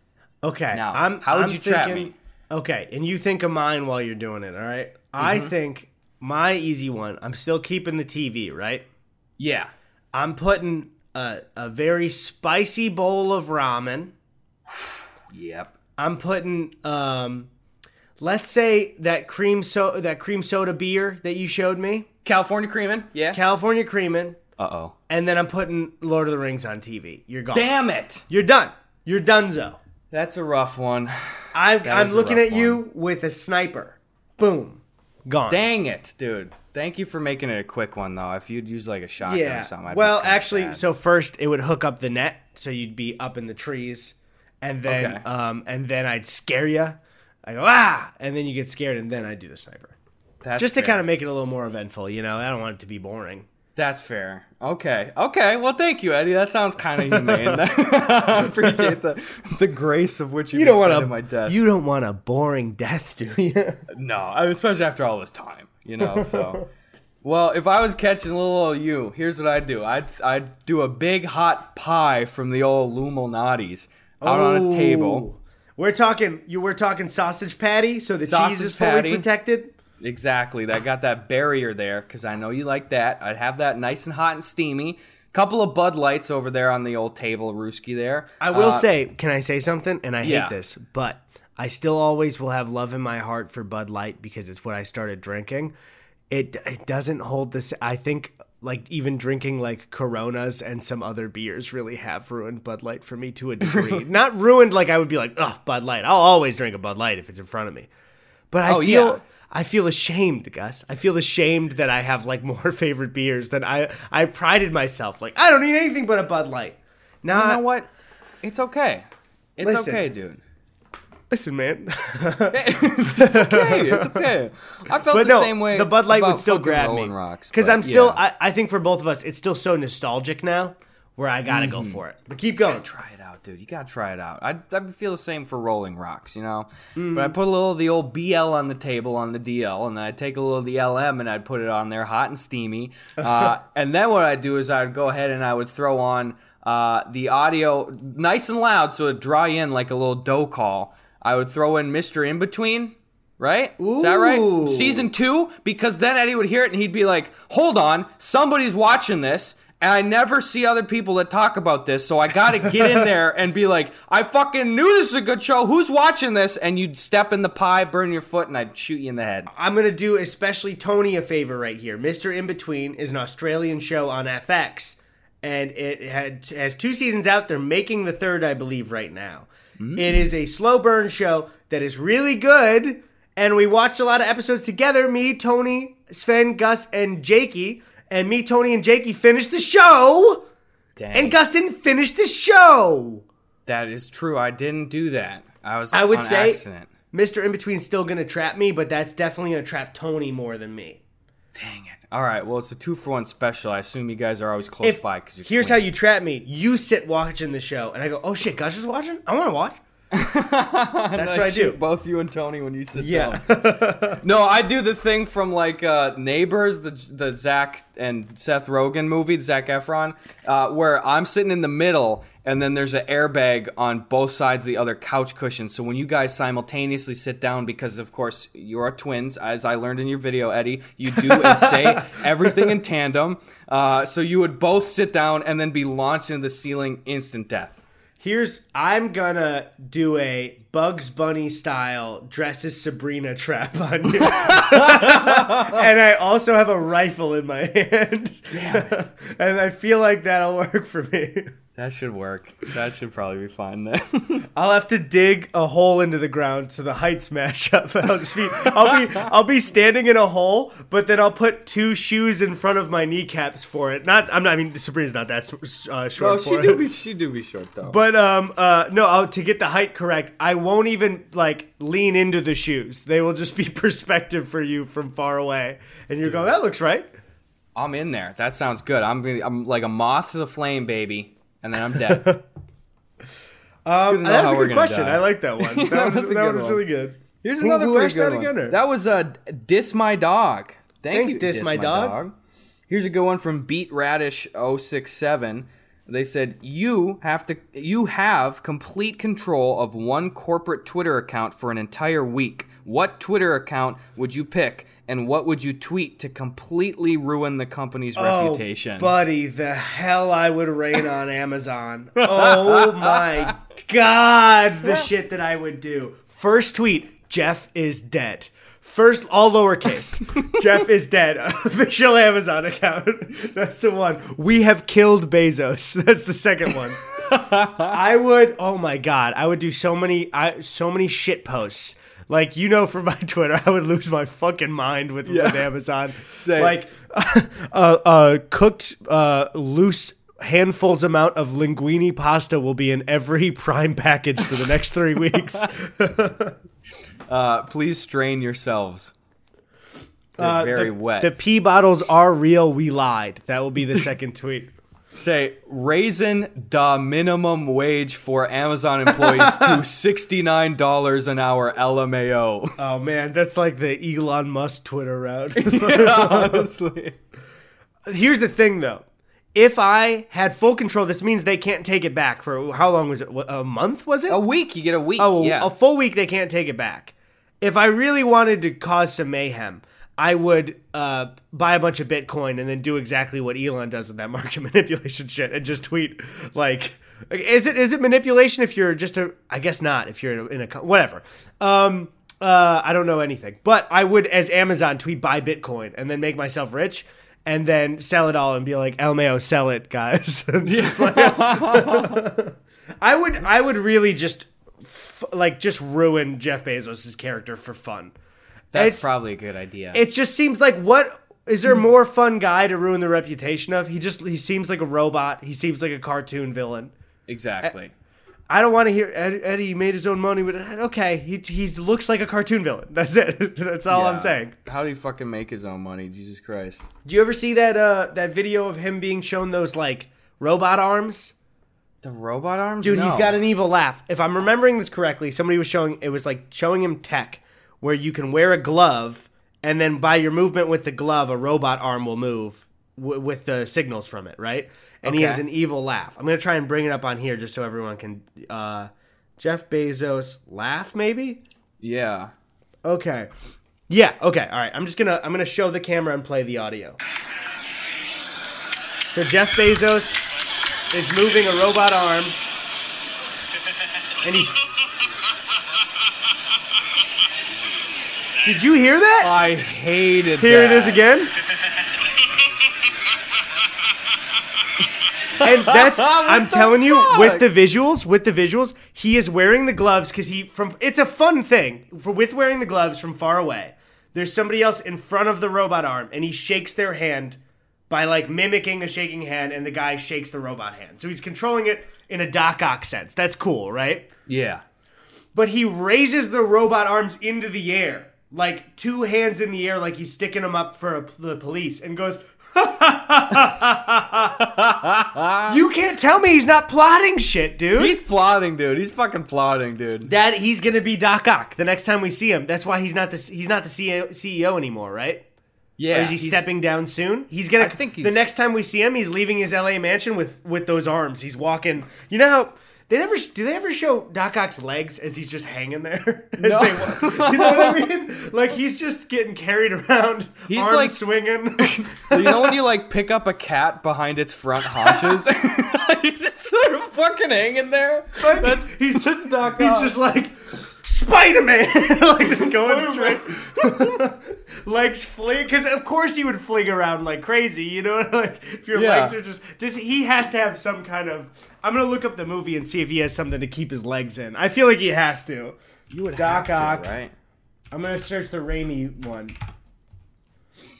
Okay. Now, I'm, how would I'm you trap me? Okay, and you think of mine while you're doing it, all right? I Mm-hmm. think my easy one, I'm still keeping the TV, right? Yeah. I'm putting a, a very spicy bowl of ramen. Yep. I'm putting um let's say that cream so that cream soda beer that you showed me, California creaming. Yeah. California creamin', uh oh. and then I'm putting Lord of the Rings on TV. You're gone. Damn it. You're done. You're donezo. That's a rough one. I, I'm looking rough at you with a sniper. Boom. Gone. Dang it, dude. Thank you for making it a quick one, though. If you'd use like a shotgun Yeah. or something. I'd well, kinda actually, sad. so first it would hook up the net, so you'd be up in the trees, and then Okay. um, and then I'd scare you. I go ah, and then you get scared, and then I do the sniper, That's just to kind of make it a little more eventful. You know, I don't want it to be boring. That's fair. Okay. Okay. Well, thank you, Eddie. That sounds kind of humane. I appreciate the the grace of which you, You don't want extended my a death. you don't want a boring death, do you? no, especially after all this time, you know. So, well, if I was catching little old you, here's what I'd do. I'd I'd do a big hot pie from the old Luminati's out on a oh. table. Oh. We're talking you. We're talking sausage patty, so the cheese is fully patty. protected. Exactly. That got that barrier there because I know you like that. I'd have that nice and hot and steamy. Couple of Bud Lights over there on the old table, Rooski there. I will Uh, say, can I say something? And I yeah. hate this, but I still always will have love in my heart for Bud Light because it's what I started drinking. It it doesn't hold this. I think like even drinking like Coronas and some other beers really have ruined Bud Light for me to a degree. Not ruined like I would be like, oh, Bud Light. I'll always drink a Bud Light if it's in front of me. But I Oh, feel yeah. I feel ashamed, Gus. I feel ashamed that I have like more favorite beers than I I prided myself like I don't need anything but a Bud Light. Now You know what? It's okay. It's Listen. okay, dude. Listen, man. it's okay. It's okay. I felt but the no, same way. the Bud Light would still grab me Rolling because I'm still. yeah. I, I think for both of us, it's still so nostalgic now, where I gotta Mm-hmm. go for it. But keep going. try it out, dude. You gotta try it out. I I feel the same for Rolling Rocks, you know. Mm. But I put a little of the old BL on the table on the DL, and then I'd take a little of the LM and I'd put it on there, hot and steamy. Uh, and then what I'd do is I'd go ahead and I would throw on uh, the audio nice and loud, so it'd draw in like a little dough call. I would throw in Mister In Between. Right? Is that right? Season two? Because then Eddie would hear it and he'd be like, hold on, somebody's watching this. And I never see other people that talk about this, so I gotta get in there and be like, I fucking knew this was a good show. Who's watching this? And you'd step in the pie, burn your foot, and I'd shoot you in the head. I'm gonna do especially Tony a favor right here. Mister In Between is an Australian show on FX, and it had has two seasons out. They're making the third, I believe, right now. Mm. It is a slow burn show that is really good, and we watched a lot of episodes together. Me, Tony, Sven, Gus, and Jakey. And me, Tony, and Jakey finished the show, Dang. and Gus didn't finish the show. that is true. I didn't do that. I was I would say accident. Mister In Between's still gonna trap me, but that's definitely gonna trap Tony more than me. Dang it. All right, well, it's a two for one special. I assume you guys are always close if by because you're here's how you trap me. You sit watching the show, and I go, "Oh shit, Gus is watching. I want to watch." That's what I do. Both you and Tony when you sit Yeah. down. No, I do the thing from like uh, Neighbors, the the Zac and Seth Rogen movie, the Zac Efron, uh, where I'm sitting in the middle, and then there's an airbag on both sides of the other couch cushion. So when you guys simultaneously sit down, because of course you are twins, as I learned in your video, Eddie, you do and say everything in tandem. Uh, so you would both sit down and then be launched into the ceiling, instant death. Here's I'm gonna do a Bugs Bunny style dresses Sabrina trap on you, and I also have a rifle in my hand, and I feel like that'll work for me. That should work. That should probably be fine then. I'll have to dig a hole into the ground so the heights match up. I'll just be, I'll be, I'll be standing in a hole, but then I'll put two shoes in front of my kneecaps for it. Not, I'm not. I mean, Sabrina's not that uh, short oh, for she it. do be she do be short though. But um uh no, I'll, to get the height correct, I won't even like lean into the shoes. They will just be perspective for you from far away, and you go, "That looks right." I'm in there. That sounds good. I'm gonna, I'm like a moth to the flame, baby, and then I'm dead. Um, to know that's a good question. question. I like that one. That, That was, that was one. really good. Here's Who- another who pretty good that one. again, That was uh, diss my dog. Thank Thanks, you, Diss My Dog. Here's a good one from Beat Radish 067. They said you have to you have complete control of one corporate Twitter account for an entire week. What Twitter account would you pick and what would you tweet to completely ruin the company's oh, reputation? Oh, buddy, the hell I would rain on Amazon. Oh my god, the shit that I would do. First tweet: Jeff is dead. First, all lowercase. Jeff is dead. Official Amazon account. That's the one. We have killed Bezos. That's the second one. I would. Oh my god, I would do so many. I so many shit posts. Like you know, from my Twitter, I would lose my fucking mind with, with Amazon. Same. Like, uh, uh, cooked uh, loose handfuls amount of linguine pasta will be in every Prime package for the next three weeks. Uh, please strain yourselves. They're Uh, very the, wet. The pee bottles are real. We lied. That will be the second tweet. Say raising the minimum wage for Amazon employees to sixty nine dollars an hour LMAO. Oh man, that's like the Elon Musk Twitter route. Honestly, Here's the thing, though. If I had full control, this means they can't take it back for how long was it? A month was it? a week you get a week. Oh, yeah. a full week they can't take it back. If I really wanted to cause some mayhem, I would uh, buy a bunch of Bitcoin and then do exactly what Elon does with that market manipulation shit and just tweet like, is it is it manipulation if you're just a? I guess not if you're in a, in a whatever. Um, uh, I don't know anything, but I would as Amazon tweet buy Bitcoin and then make myself rich. And then sell it all and be like, Elmeo, sell it, guys. Like- I would, I would really just like just ruin Jeff Bezos' character for fun. That's it's- probably a good idea. It just seems like what is there more fun guy to ruin the reputation of? He just he seems like a robot. He seems like a cartoon villain. exactly. I don't want to hear Ed, Eddie made his own money, but okay, he he looks like a cartoon villain. That's it. That's all I'm saying. How do you fucking make his own money? Jesus Christ. Do you ever see that uh that video of him being shown those like robot arms? The robot arms? Dude, He's got an evil laugh. If I'm remembering this correctly, somebody was showing it was like showing him tech where you can wear a glove and then by your movement with the glove, a robot arm will move w- with the signals from it, right? And he has an evil laugh. I'm gonna try and bring it up on here just so everyone can. Uh, Jeff Bezos laugh, maybe. Yeah. Okay. Yeah. Okay. All right. I'm just gonna I'm gonna show the camera and play the audio. So Jeff Bezos is moving a robot arm, and he's. Did you hear that? I hated Here it that. is again. And that's I'm telling you with the visuals, with the visuals, he is wearing the gloves cuz he from it's a fun thing for with wearing the gloves from far away. There's somebody else in front of the robot arm and he shakes their hand by like mimicking a shaking hand and the guy shakes the robot hand. So he's controlling it in a Doc Ock sense. That's cool, right? Yeah. but he raises the robot arms into the air, like two hands in the air, like he's sticking them up for a, the police, and goes, "You can't tell me he's not plotting shit, dude." He's plotting, dude. He's fucking plotting, dude. that he's gonna be Doc Ock the next time we see him. That's why he's not the he's not the CEO, CEO anymore, right? Yeah. Or is he stepping down soon? He's gonna. I think the next time we see him, he's leaving his LA mansion with with those arms. He's walking. You know how they never do they ever show Doc Ock's legs as he's just hanging there? As No. they you know what I mean? Like he's just getting carried around. He's arms like- swinging. You know when you like pick up a cat behind its front haunches? he's just sort of fucking hanging there. That's he's that's Doc he's Ock. just like Spider Man, like just going straight, legs fling. Because of course he would fling around like crazy. You know, like if your Yeah. legs are just, does he has to have some kind of. I'm gonna look up the movie and see if he has something to keep his legs in. I feel like he has to. You would Doc have Ock. to, right? I'm gonna search the Raimi one.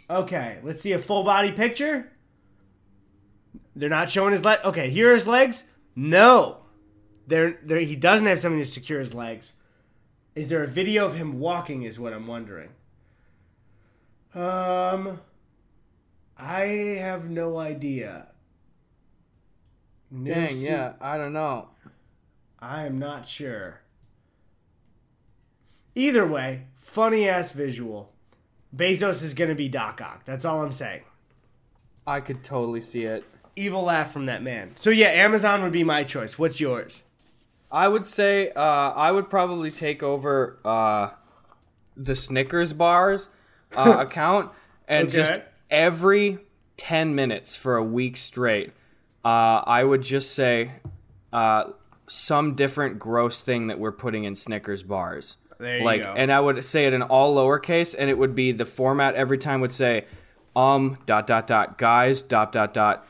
Okay, let's see a full body picture. They're not showing his leg. Okay, here are his legs. No, there, there. He doesn't have something to secure his legs. Is there a video of him walking? Is what I'm wondering. Um, I have no idea. Never Dang, seen- yeah, I don't know. I am not sure. Either way, funny ass visual. Bezos is gonna be Doc Ock. That's all I'm saying. I could totally see it. Evil laugh from that man. So yeah, Amazon would be my choice. What's yours? I would say uh, I would probably take over uh, the Snickers bars uh, account and Okay. just every 10 minutes for a week straight, uh, I would just say uh, some different gross thing that we're putting in Snickers bars. Like, go. and I would say it in all lowercase, and it would be the format every time would say, um, dot, dot, dot, guys, dot, dot, dot.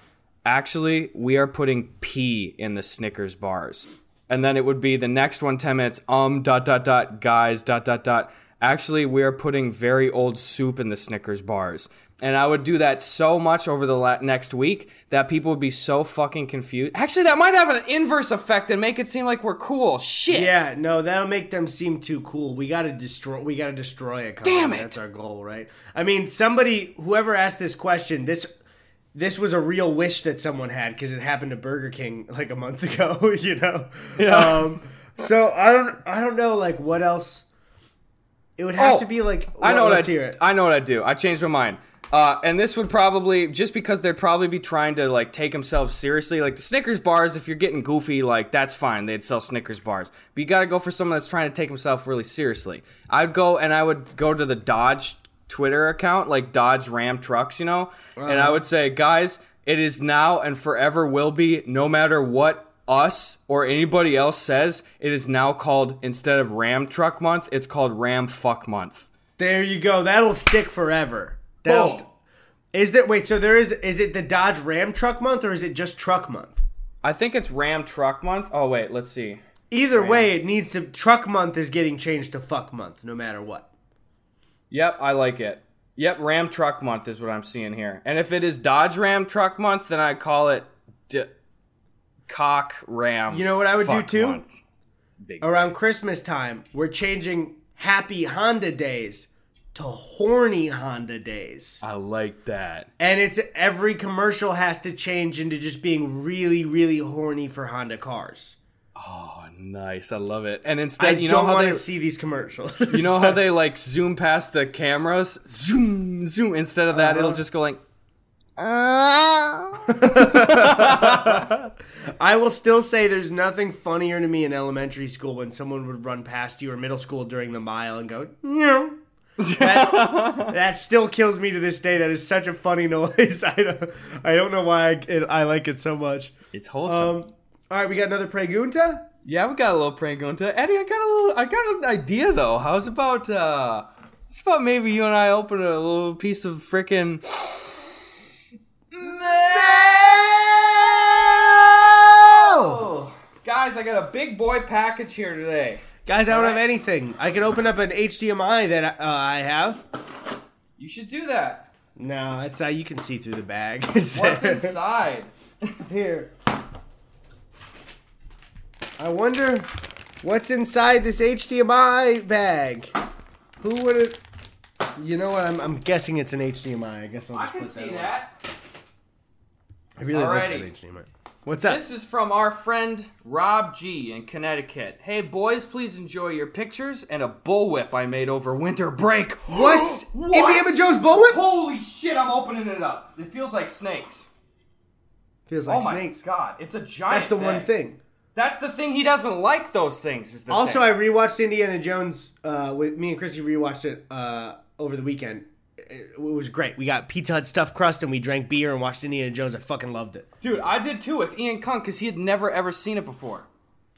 Actually, we are putting P in the Snickers bars. And then it would be the next one, 10 minutes, um, dot, dot, dot, guys, dot, dot, dot. Actually, we are putting very old soup in the Snickers bars. And I would do that so much over the la- next week that people would be so fucking confused. Actually, that might have an inverse effect and make it seem like we're cool. Shit. Yeah, no, that'll make them seem too cool. We gotta destroy. We gotta destroy a company. Damn it. That's our goal, right? I mean, somebody, whoever asked this question, this this was a real wish that someone had because it happened to Burger King like a month ago. You know. Yeah. Um, so I don't. I don't know. Like what else? It would have Oh, to be like. I know what I hear it. I know what I do. I changed my mind. Uh, and this would probably just because they'd probably be trying to like take themselves seriously. Like the Snickers bars, if you're getting goofy, like that's fine. They'd sell Snickers bars. But you got to go for someone that's trying to take himself really seriously. I'd go and I would go to the Dodge Twitter account, like Dodge Ram trucks, you know, and Uh-huh. I would say, guys, it is now and forever will be, no matter what us or anybody else says, it is now called instead of Ram Truck Month, it's called Ram Fuck Month. There you go. That'll stick forever. That'll. St- is there? Wait. So there is. Is it the Dodge Ram Truck Month or is it just Truck Month? I think it's Ram Truck Month. Oh wait, let's see. Either way, it needs to. Truck Month is getting changed to Fuck Month, no matter what. Yep, I like it. Yep, Ram Truck Month is what I'm seeing here. And if it is Dodge Ram Truck Month, then I call it D- Cock Ram. You know what I would do too? Around Christmas time, we're changing Happy Honda Days to Horny Honda Days. I like that. And it's every commercial has to change into just being really, really horny for Honda cars. Oh, nice. I love it. And I instead, you know don't how want they to see these commercials. you know how they like zoom past the cameras, zoom, zoom. Instead of that, it'll Uh-huh. just go like. I will still say there's nothing funnier to me in elementary school when someone would run past you or middle school during the mile and go, that, that still kills me to this day. That is such a funny noise. I don't, I don't know why I, it, I like it so much. It's wholesome. Um, all right, we got another pregunta. Yeah, we got a little pregunta. Eddie. I got a little. I got an idea though. How's about? uh It's about maybe you and I open a little piece of freaking. Guys, I got a big boy package here today. Guys, I don't All have anything. I can open up an HDMI that uh, I have. You should do that. No, it's uh, you can see through the bag. What's inside? Here. I wonder what's inside this HDMI bag. Who would it? You know what? I'm, I'm guessing it's an HDMI. I guess I'll I just can put see away. that. I really like that Alrighty. HDMI. What's up? This is from our friend Rob G in Connecticut. Hey boys, please enjoy your pictures and a bullwhip I made over winter break. what? What? Indiana Jones bullwhip? Holy shit, I'm opening it up. It feels like snakes. Feels like oh my snakes. god, it's a giant That's the one thing. That's the thing he doesn't like those things. Is the Also, thing. I rewatched Indiana Jones. Uh, with me and Chrissy rewatched it uh, over the weekend. It, it was great. We got Pizza Hut stuffed crust and we drank beer and watched Indiana Jones. I fucking loved it. Dude, I did too with Ian Kung because he had never ever seen it before.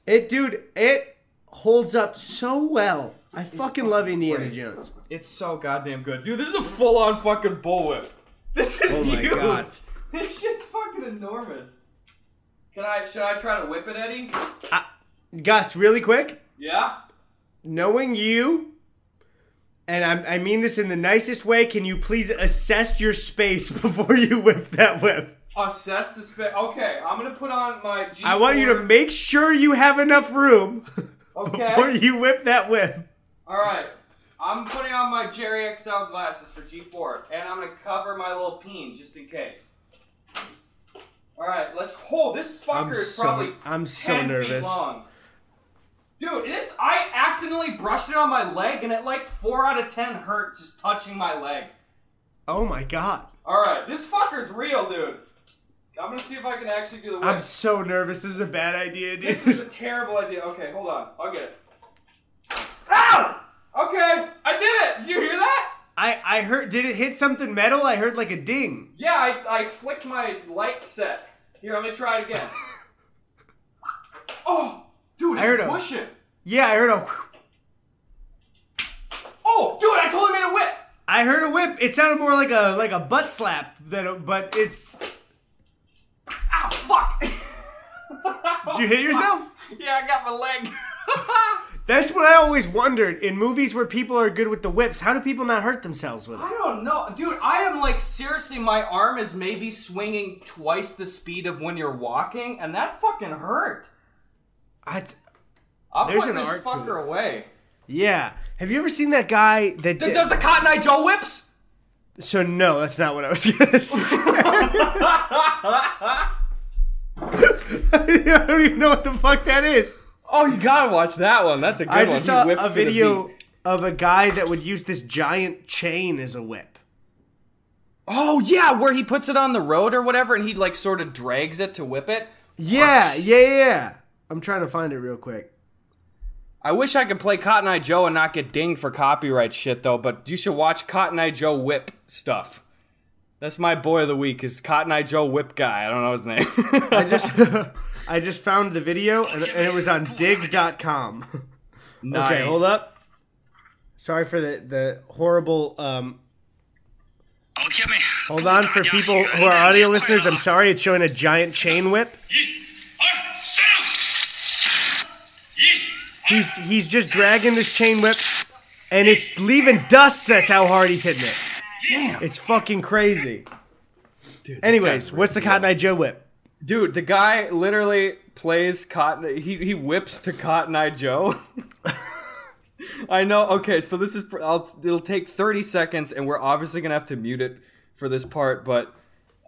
It, dude, it holds up so well. I fucking love Indiana Jones. It's so goddamn good, dude. This is a full-on fucking bullwhip. This is Oh my huge. God. This shit's fucking enormous. Can I? Should I try to whip it, Eddie? Uh, Gus, really quick, Yeah. knowing you, and I, I mean this in the nicest way, can you please assess your space before you whip that whip? Assess the space. Okay, I'm gonna put on my. G4. I want you to make sure you have enough room Okay. before you whip that whip. All right. I'm putting on my Jerry XL glasses for G4, and I'm gonna cover my little peen just in case. All right, let's hold. This fucker I'm is so- probably I'm so 10 feet nervous. long. Dude, this I accidentally brushed it on my leg, and it like four out of ten hurt just touching my leg. Oh my god. All right, this fucker's real, dude. I'm gonna see if I can actually do the whip. I'm so nervous. This is a bad idea, dude. This is a terrible idea. Okay, hold on. I'll get it. Ow! Okay, I did it. Did you hear that? I, I heard, did it hit something metal? I heard like a ding. Yeah, I, I flicked my light set. Here, let me try it again. oh, dude, I heard it's a-. Yeah, I heard a. Oh, dude, I totally made a whip. I heard a whip. It sounded more like a like a butt slap than a, but it's. Ow, fuck. Did you hit yourself? yeah, I got my leg. That's what I always wondered in movies where people are good with the whips. How do people not hurt themselves with it? I don't know, dude. I am like seriously, my arm is maybe swinging twice the speed of when you're walking, and that fucking hurt. I, I'm There's putting an this fucker away. yeah. Have you ever seen that guy that Th- did? Does the Cotton Eye Joe whips? so no, that's not what I was gonna say. I don't even know what the fuck that is. Oh, you gotta watch that one. That's a good I one. just He saw a video of a guy that would use this giant chain as a whip. Oh yeah, where he puts it on the road or whatever, and he like sort of drags it to whip it. Yeah, yeah, yeah, yeah. I'm trying to find it real quick. I wish I could play Cotton Eye Joe and not get dinged for copyright shit though. But you should watch Cotton Eye Joe whip stuff. That's my boy of the week. Is Cotton Eye Joe whip guy? I don't know his name. I just I just found the video and, and it was on dig.com. nice. Okay, hold up. Sorry for the the horrible um Hold on for people who are audio listeners. I'm sorry it's showing a giant chain whip. He's he's just dragging this chain whip and it's leaving dust. That's how hard he's hitting it. Damn. It's fucking crazy. Dude, Anyways, what's the. Cotton Eye Joe whip? Dude, the guy literally plays Cotton. He he whips to Cotton Eye Joe. I know. Okay, so this is. I'll, it'll take thirty seconds, and we're obviously gonna have to mute it for this part. But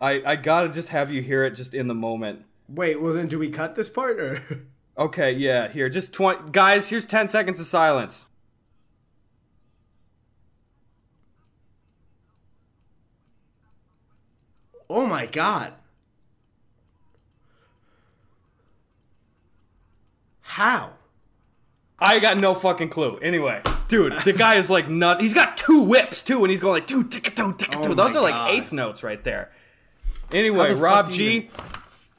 I I gotta just have you hear it just in the moment. Wait, well then do we cut this part or? Okay, yeah. Here, just twenty guys. Here's ten seconds of silence. Oh my god. How? I got no fucking clue. Anyway, dude, the guy is like nuts. He's got two whips too, and he's going like two ticka two ticka two. Oh Those are like eighth notes right there. Anyway, Rob do you G,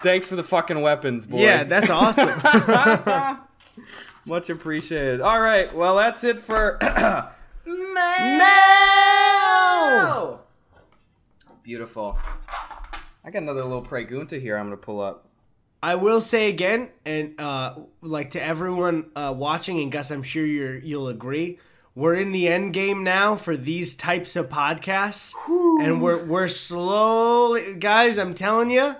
thanks for the fucking weapons, boy. Yeah, that's awesome. much appreciated. All right, well that's it for no! Beautiful. I got another little pregunta here. I'm gonna pull up. I will say again, and uh, like to everyone uh, watching, and Gus, I'm sure you're you'll agree. We're in the end game now for these types of podcasts, and we're we're slowly, guys. I'm telling you,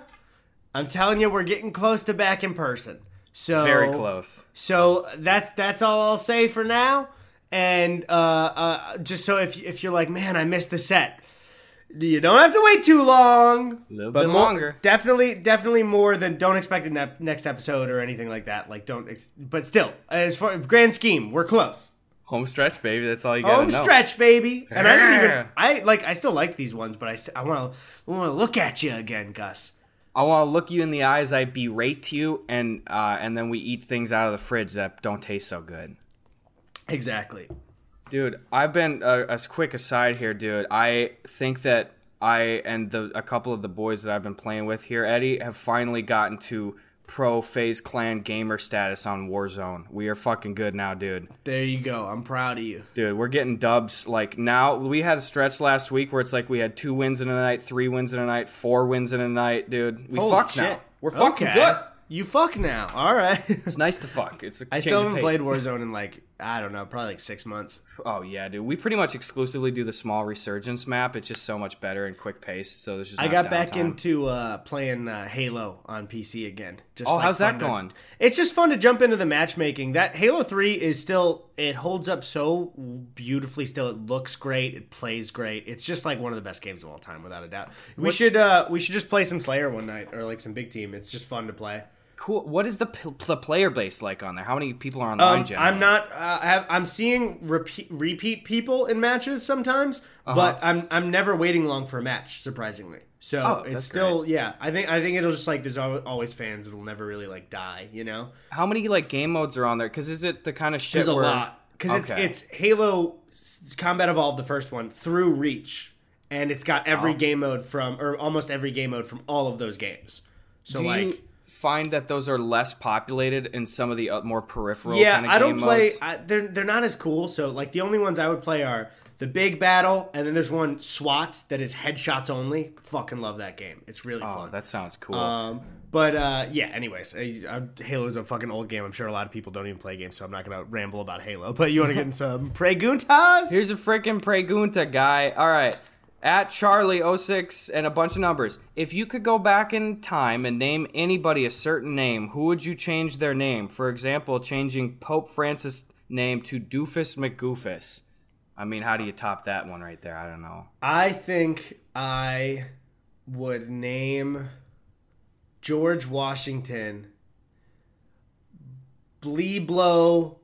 I'm telling you, we're getting close to back in person. So Very close. So that's that's all I'll say for now. And uh, uh, just so if if you're like, man, I missed the set, you don't have to wait too long. A little but bit more- longer. Definitely, definitely more than don't expect a ne- next episode or anything like that. Like don't. Ex- but still, as far grand scheme, we're close. Home stretch, baby. That's all you gotta Home know. stretch, baby. And I didn't even. I like. I still like these ones, but I st- I want to want to look at you again, Gus. I want to look you in the eyes. I berate you, and uh, and then we eat things out of the fridge that don't taste so good. Exactly. Dude, I've been uh, as quick aside here, dude. I think that I and the a couple of the boys that I've been playing with here, Eddie, have finally gotten to pro phase clan gamer status on Warzone. We are fucking good now, dude. There you go. I'm proud of you. Dude, we're getting dubs. Like now, we had a stretch last week where it's like we had two wins in a night, three wins in a night, four wins in a night, dude. We Holy fuck shit. now. We're fucking Okay. good. You fuck now. All right. It's nice to fuck. It's a I still haven't played Warzone in like I don't know, probably like six months. Oh yeah, dude. We pretty much exclusively do the small resurgence map. It's just so much better and quick pace. So there's just I got back into uh, playing uh, Halo on PC again. Just Oh, like, how's that to- going? It's just fun to jump into the matchmaking. That Halo Three is still it holds up so beautifully. Still, it looks great. It plays great. It's just like one of the best games of all time, without a doubt. We should uh, we should just play some Slayer one night or like some big team. It's just fun to play. Cool. What is the, p- the player base like on there? How many people are online? Um, generally? I'm not. Uh, I have, I'm seeing repeat, repeat people in matches sometimes, Uh-huh. but I'm I'm never waiting long for a match. Surprisingly, so Oh, it's still yeah. I think I think it'll just like there's always fans. It'll never really like die. You know, How many like game modes are on there? Because is it the kind of shit there's a where lot because it's Okay. it's Halo s- Combat Evolved, the first one through Reach, and it's got every Oh. game mode from or almost every game mode from all of those games. So Do like. you find that those are less populated in some of the uh, more peripheral? Yeah, kind of I don't play. I, they're they're not as cool. So like the only ones I would play are the big battle, and then there's one SWAT that is headshots only. Fucking love that game. It's really Oh, fun. that sounds cool. Um, but uh, yeah. Anyways, I, I, Halo's a fucking old game. I'm sure a lot of people don't even play games, so I'm not gonna ramble about Halo. But you want to get in some preguntas? Here's a freaking pregunta guy. All right. At Charlie06 and a bunch of numbers. If you could go back in time and name anybody a certain name, who would you change their name? For example, changing Pope Francis' name to Doofus McGoofus. I mean, how do you top that one right there? I don't know. I think I would name George Washington Bleeblow.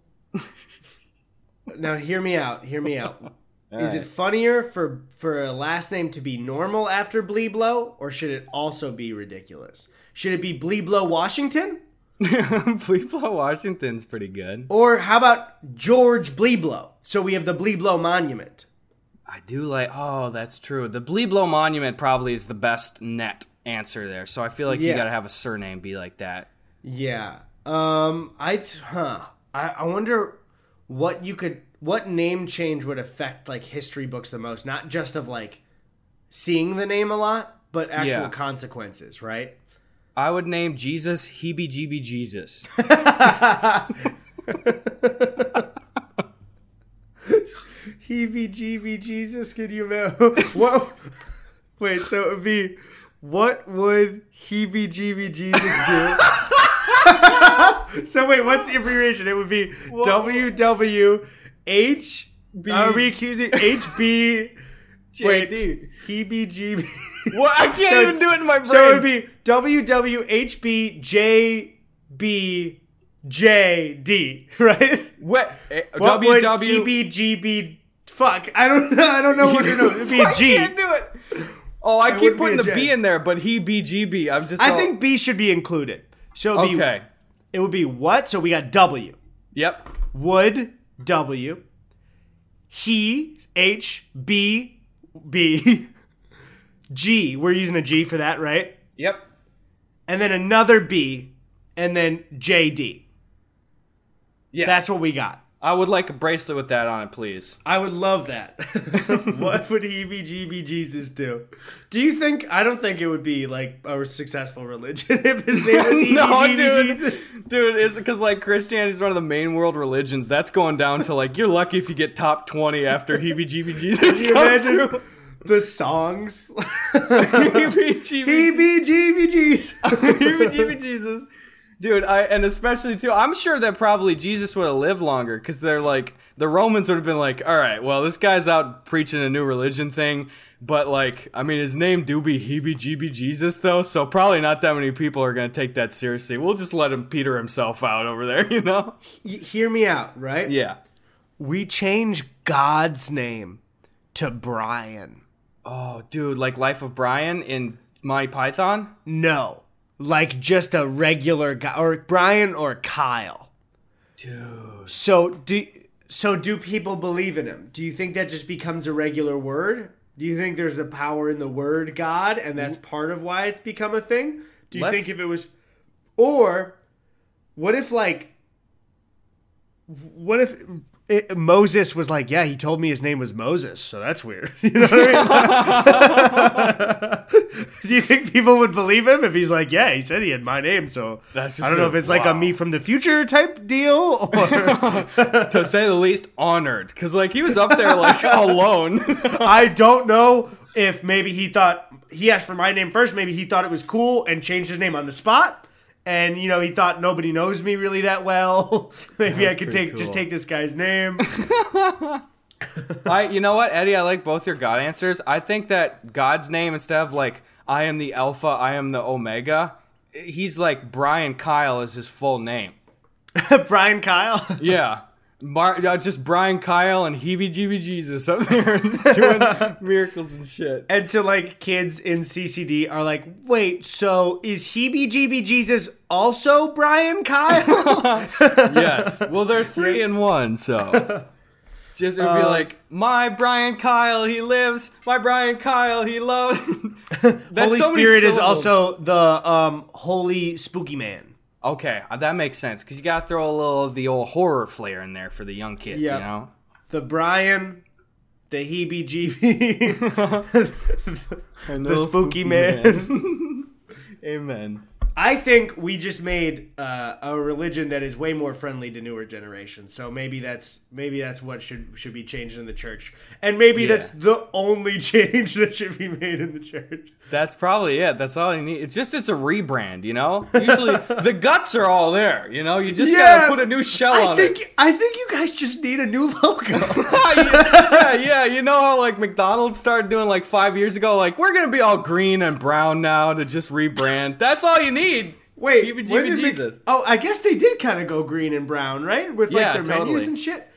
now, hear me out. Hear me out. Is it funnier for for a last name to be normal after Bleeblow, or should it also be ridiculous? Should it be Bleeblow Washington, Bleeblow Washington's pretty good. or how about George Bleeblow? So we have the Bleeblow Monument. I do like. Oh, that's true. The Bleeblow Monument probably is the best net answer there. So I feel like you got to have a surname be like that. Yeah. Um. I. Huh. I. I wonder what you could. What name change would affect like history books the most? Not just of like seeing the name a lot, but actual Yeah. consequences, right? I would name Jesus Heebie Jeebie Jesus. Heebie jeebie Jesus, can you imagine? what? Wait, so it would be what would heebie jeebie Jesus do? so wait, what's the abbreviation? It would be WWH. Are we accusing? Wait, JD. heebie. What? I can't So- even do it in my brain. So it would be WWHBJBJD, right? what? Eh, what would WW. EBGB? Fuck, I don't know. I don't know what to know. It'd be I G. can't do it. Oh, I It keep putting the J. B in there, but he BGB. I'm just. I all- think B should be included. So be, Okay. it would be what? So we got W. Yep. Would W. He H B B G. We're using a G for that, right? Yep. And then another B, and then JD. Yes. That's what we got. I would like a bracelet with that on it, please. I would love that. what would EBGB Jesus do? Do you think? I don't think it would be like a successful religion if his name was no, dude. Jesus. Dude, it's because like Christianity is one of the main world religions. That's going down to like you're lucky if you get top twenty after Heebie Jeebie Jesus Can you imagine through. the songs? Heebie Jeebie EBGB Jesus. Heebie Jeebie Jesus. Dude, I and especially too, I'm sure that probably Jesus would have lived longer because they're like the Romans would have been like, all right, well, this guy's out preaching a new religion thing, but like, I mean, his name do be Heebie Jeebie Jesus though, so probably not that many people are gonna take that seriously. We'll just let him Peter himself out over there, you know? Hear me out, right? Yeah. We change God's name to Brian. Oh, dude, like Life of Brian in Monty Python. No, like just a regular guy, or Brian or Kyle. Dude, So do so do people believe in him? Do you think that just becomes a regular word? Do you think there's the power in the word God and that's mm. part of why it's become a thing? Do you Let's- think if it was Or what if like what if it, Moses was like, yeah, he told me his name was Moses, so that's weird. You know what I mean? Do you think people would believe him if he's like, yeah, he said he had my name, so That's I don't know if it's like a me from the future type deal or to say the least, honored because like he was up there like alone. I don't know if maybe he thought he asked for my name first. Maybe he thought it was cool and changed his name on the spot. And you know he thought nobody knows me really that well. maybe I could pretty take just take this guy's name. I, you know what, Eddie? I like both your God answers. I think that God's name instead of like I am the Alpha, I am the Omega. He's like Brian Kyle is his full name. Brian Kyle. Yeah. Mar- uh, just Brian Kyle and Heebie Jeebie Jesus up there doing miracles and shit. And so like kids in CCD are like, wait, so is Heebie Jeebie Jesus also Brian Kyle? Yes. Well, they're three in one, so. Just it would be Uh, like, my Brian Kyle, he lives. My Brian Kyle, he loves. Holy so Spirit is also the um, holy spooky man. Okay, uh, that makes sense because you gotta throw a little of the old horror flair in there for the young kids, Yeah. you know. The Brian, the Heebie Jeebie, the spooky man. Amen. I think we just made uh, a religion that is way more friendly to newer generations. So maybe that's maybe that's what should should be changed in the church, and maybe Yeah. that's the only change that should be made in the church. That's probably it. That's all you need. It's just it's a rebrand, you know. Usually the guts are all there, you know. You just gotta put a new shell I on think it. I think you guys just need a new logo. yeah, yeah, you know how like McDonald's started doing like five years ago, like we're gonna be all green and brown now to just rebrand. That's all you need. Wait, Heebie jeebie Mc- oh, I guess they did kind of go green and brown, right? With like Yeah, their menus and shit.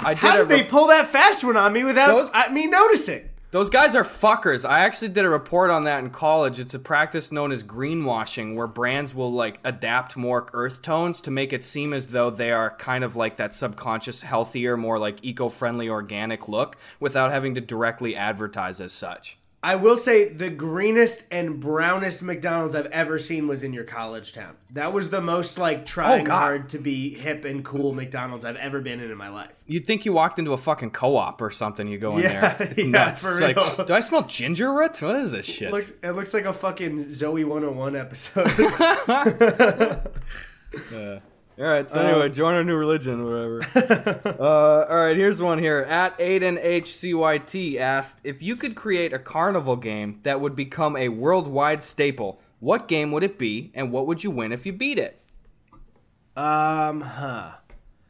I did How did they pull that fast one on me without Those- I, me noticing? Those guys are fuckers. I actually did a report on that in college. It's a practice known as greenwashing, where brands will like adapt more earth tones to make it seem as though they are kind of like that subconscious, healthier, more like eco-friendly, organic look, without having to directly advertise as such. I will say the greenest and brownest McDonald's I've ever seen was in your college town. That was the most like trying Oh, hard to be hip and cool McDonald's I've ever been in in my life. You'd think you walked into a fucking co-op or something. You go in Yeah, there, it's yeah, nuts. It's real. like, do I smell ginger root? What is this shit? It looks, it looks like a fucking Zoey 101 episode. All right. So anyway, join our new religion, whatever. uh, all right. Here's one here. At Aiden HCYT asked if you could create a carnival game that would become a worldwide staple. What game would it be, and what would you win if you beat it? um, huh.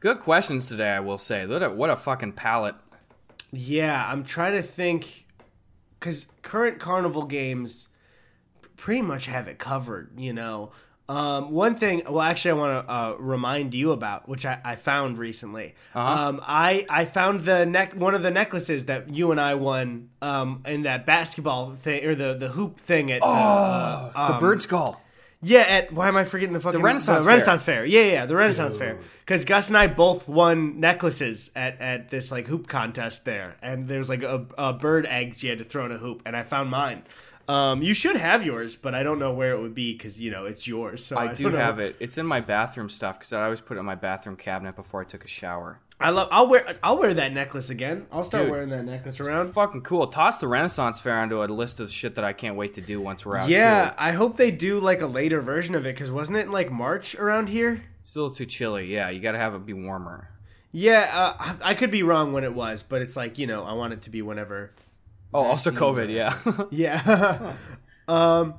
Good questions today, I will say. What a, what a fucking palette. Yeah, I'm trying to think because current carnival games pretty much have it covered. You know, um, one thing. Well, actually, I want to uh, remind you about which I, I found recently. Um, I I found the neck one of the necklaces that you and I won um, in that basketball thing or the the hoop thing at. uh, the bird skull. Yeah, at why am I forgetting the fucking Renaissance the Renaissance Fair? Yeah, yeah, yeah, the Renaissance Fair. Because Gus and I both won necklaces at, at this like hoop contest there, and there's like a, a bird eggs you had to throw in a hoop, and I found mine. Um, you should have yours, but I don't know where it would be because you know it's yours. So I, I do have it. It's in my bathroom stuff because I always put it in my bathroom cabinet before I took a shower. I love. I'll wear. I'll wear that necklace again. I'll start Dude. wearing that necklace around. Fucking cool. Toss the Renaissance Fair onto a list of shit that I can't wait to do once we're out. Yeah. I hope they do like a later version of it because wasn't it in like March around here? It's a little too chilly. Yeah, you got to have it be warmer. Yeah, uh, I could be wrong when it was, but it's like you know I want it to be whenever Oh, also COVID. Yeah. Yeah. um.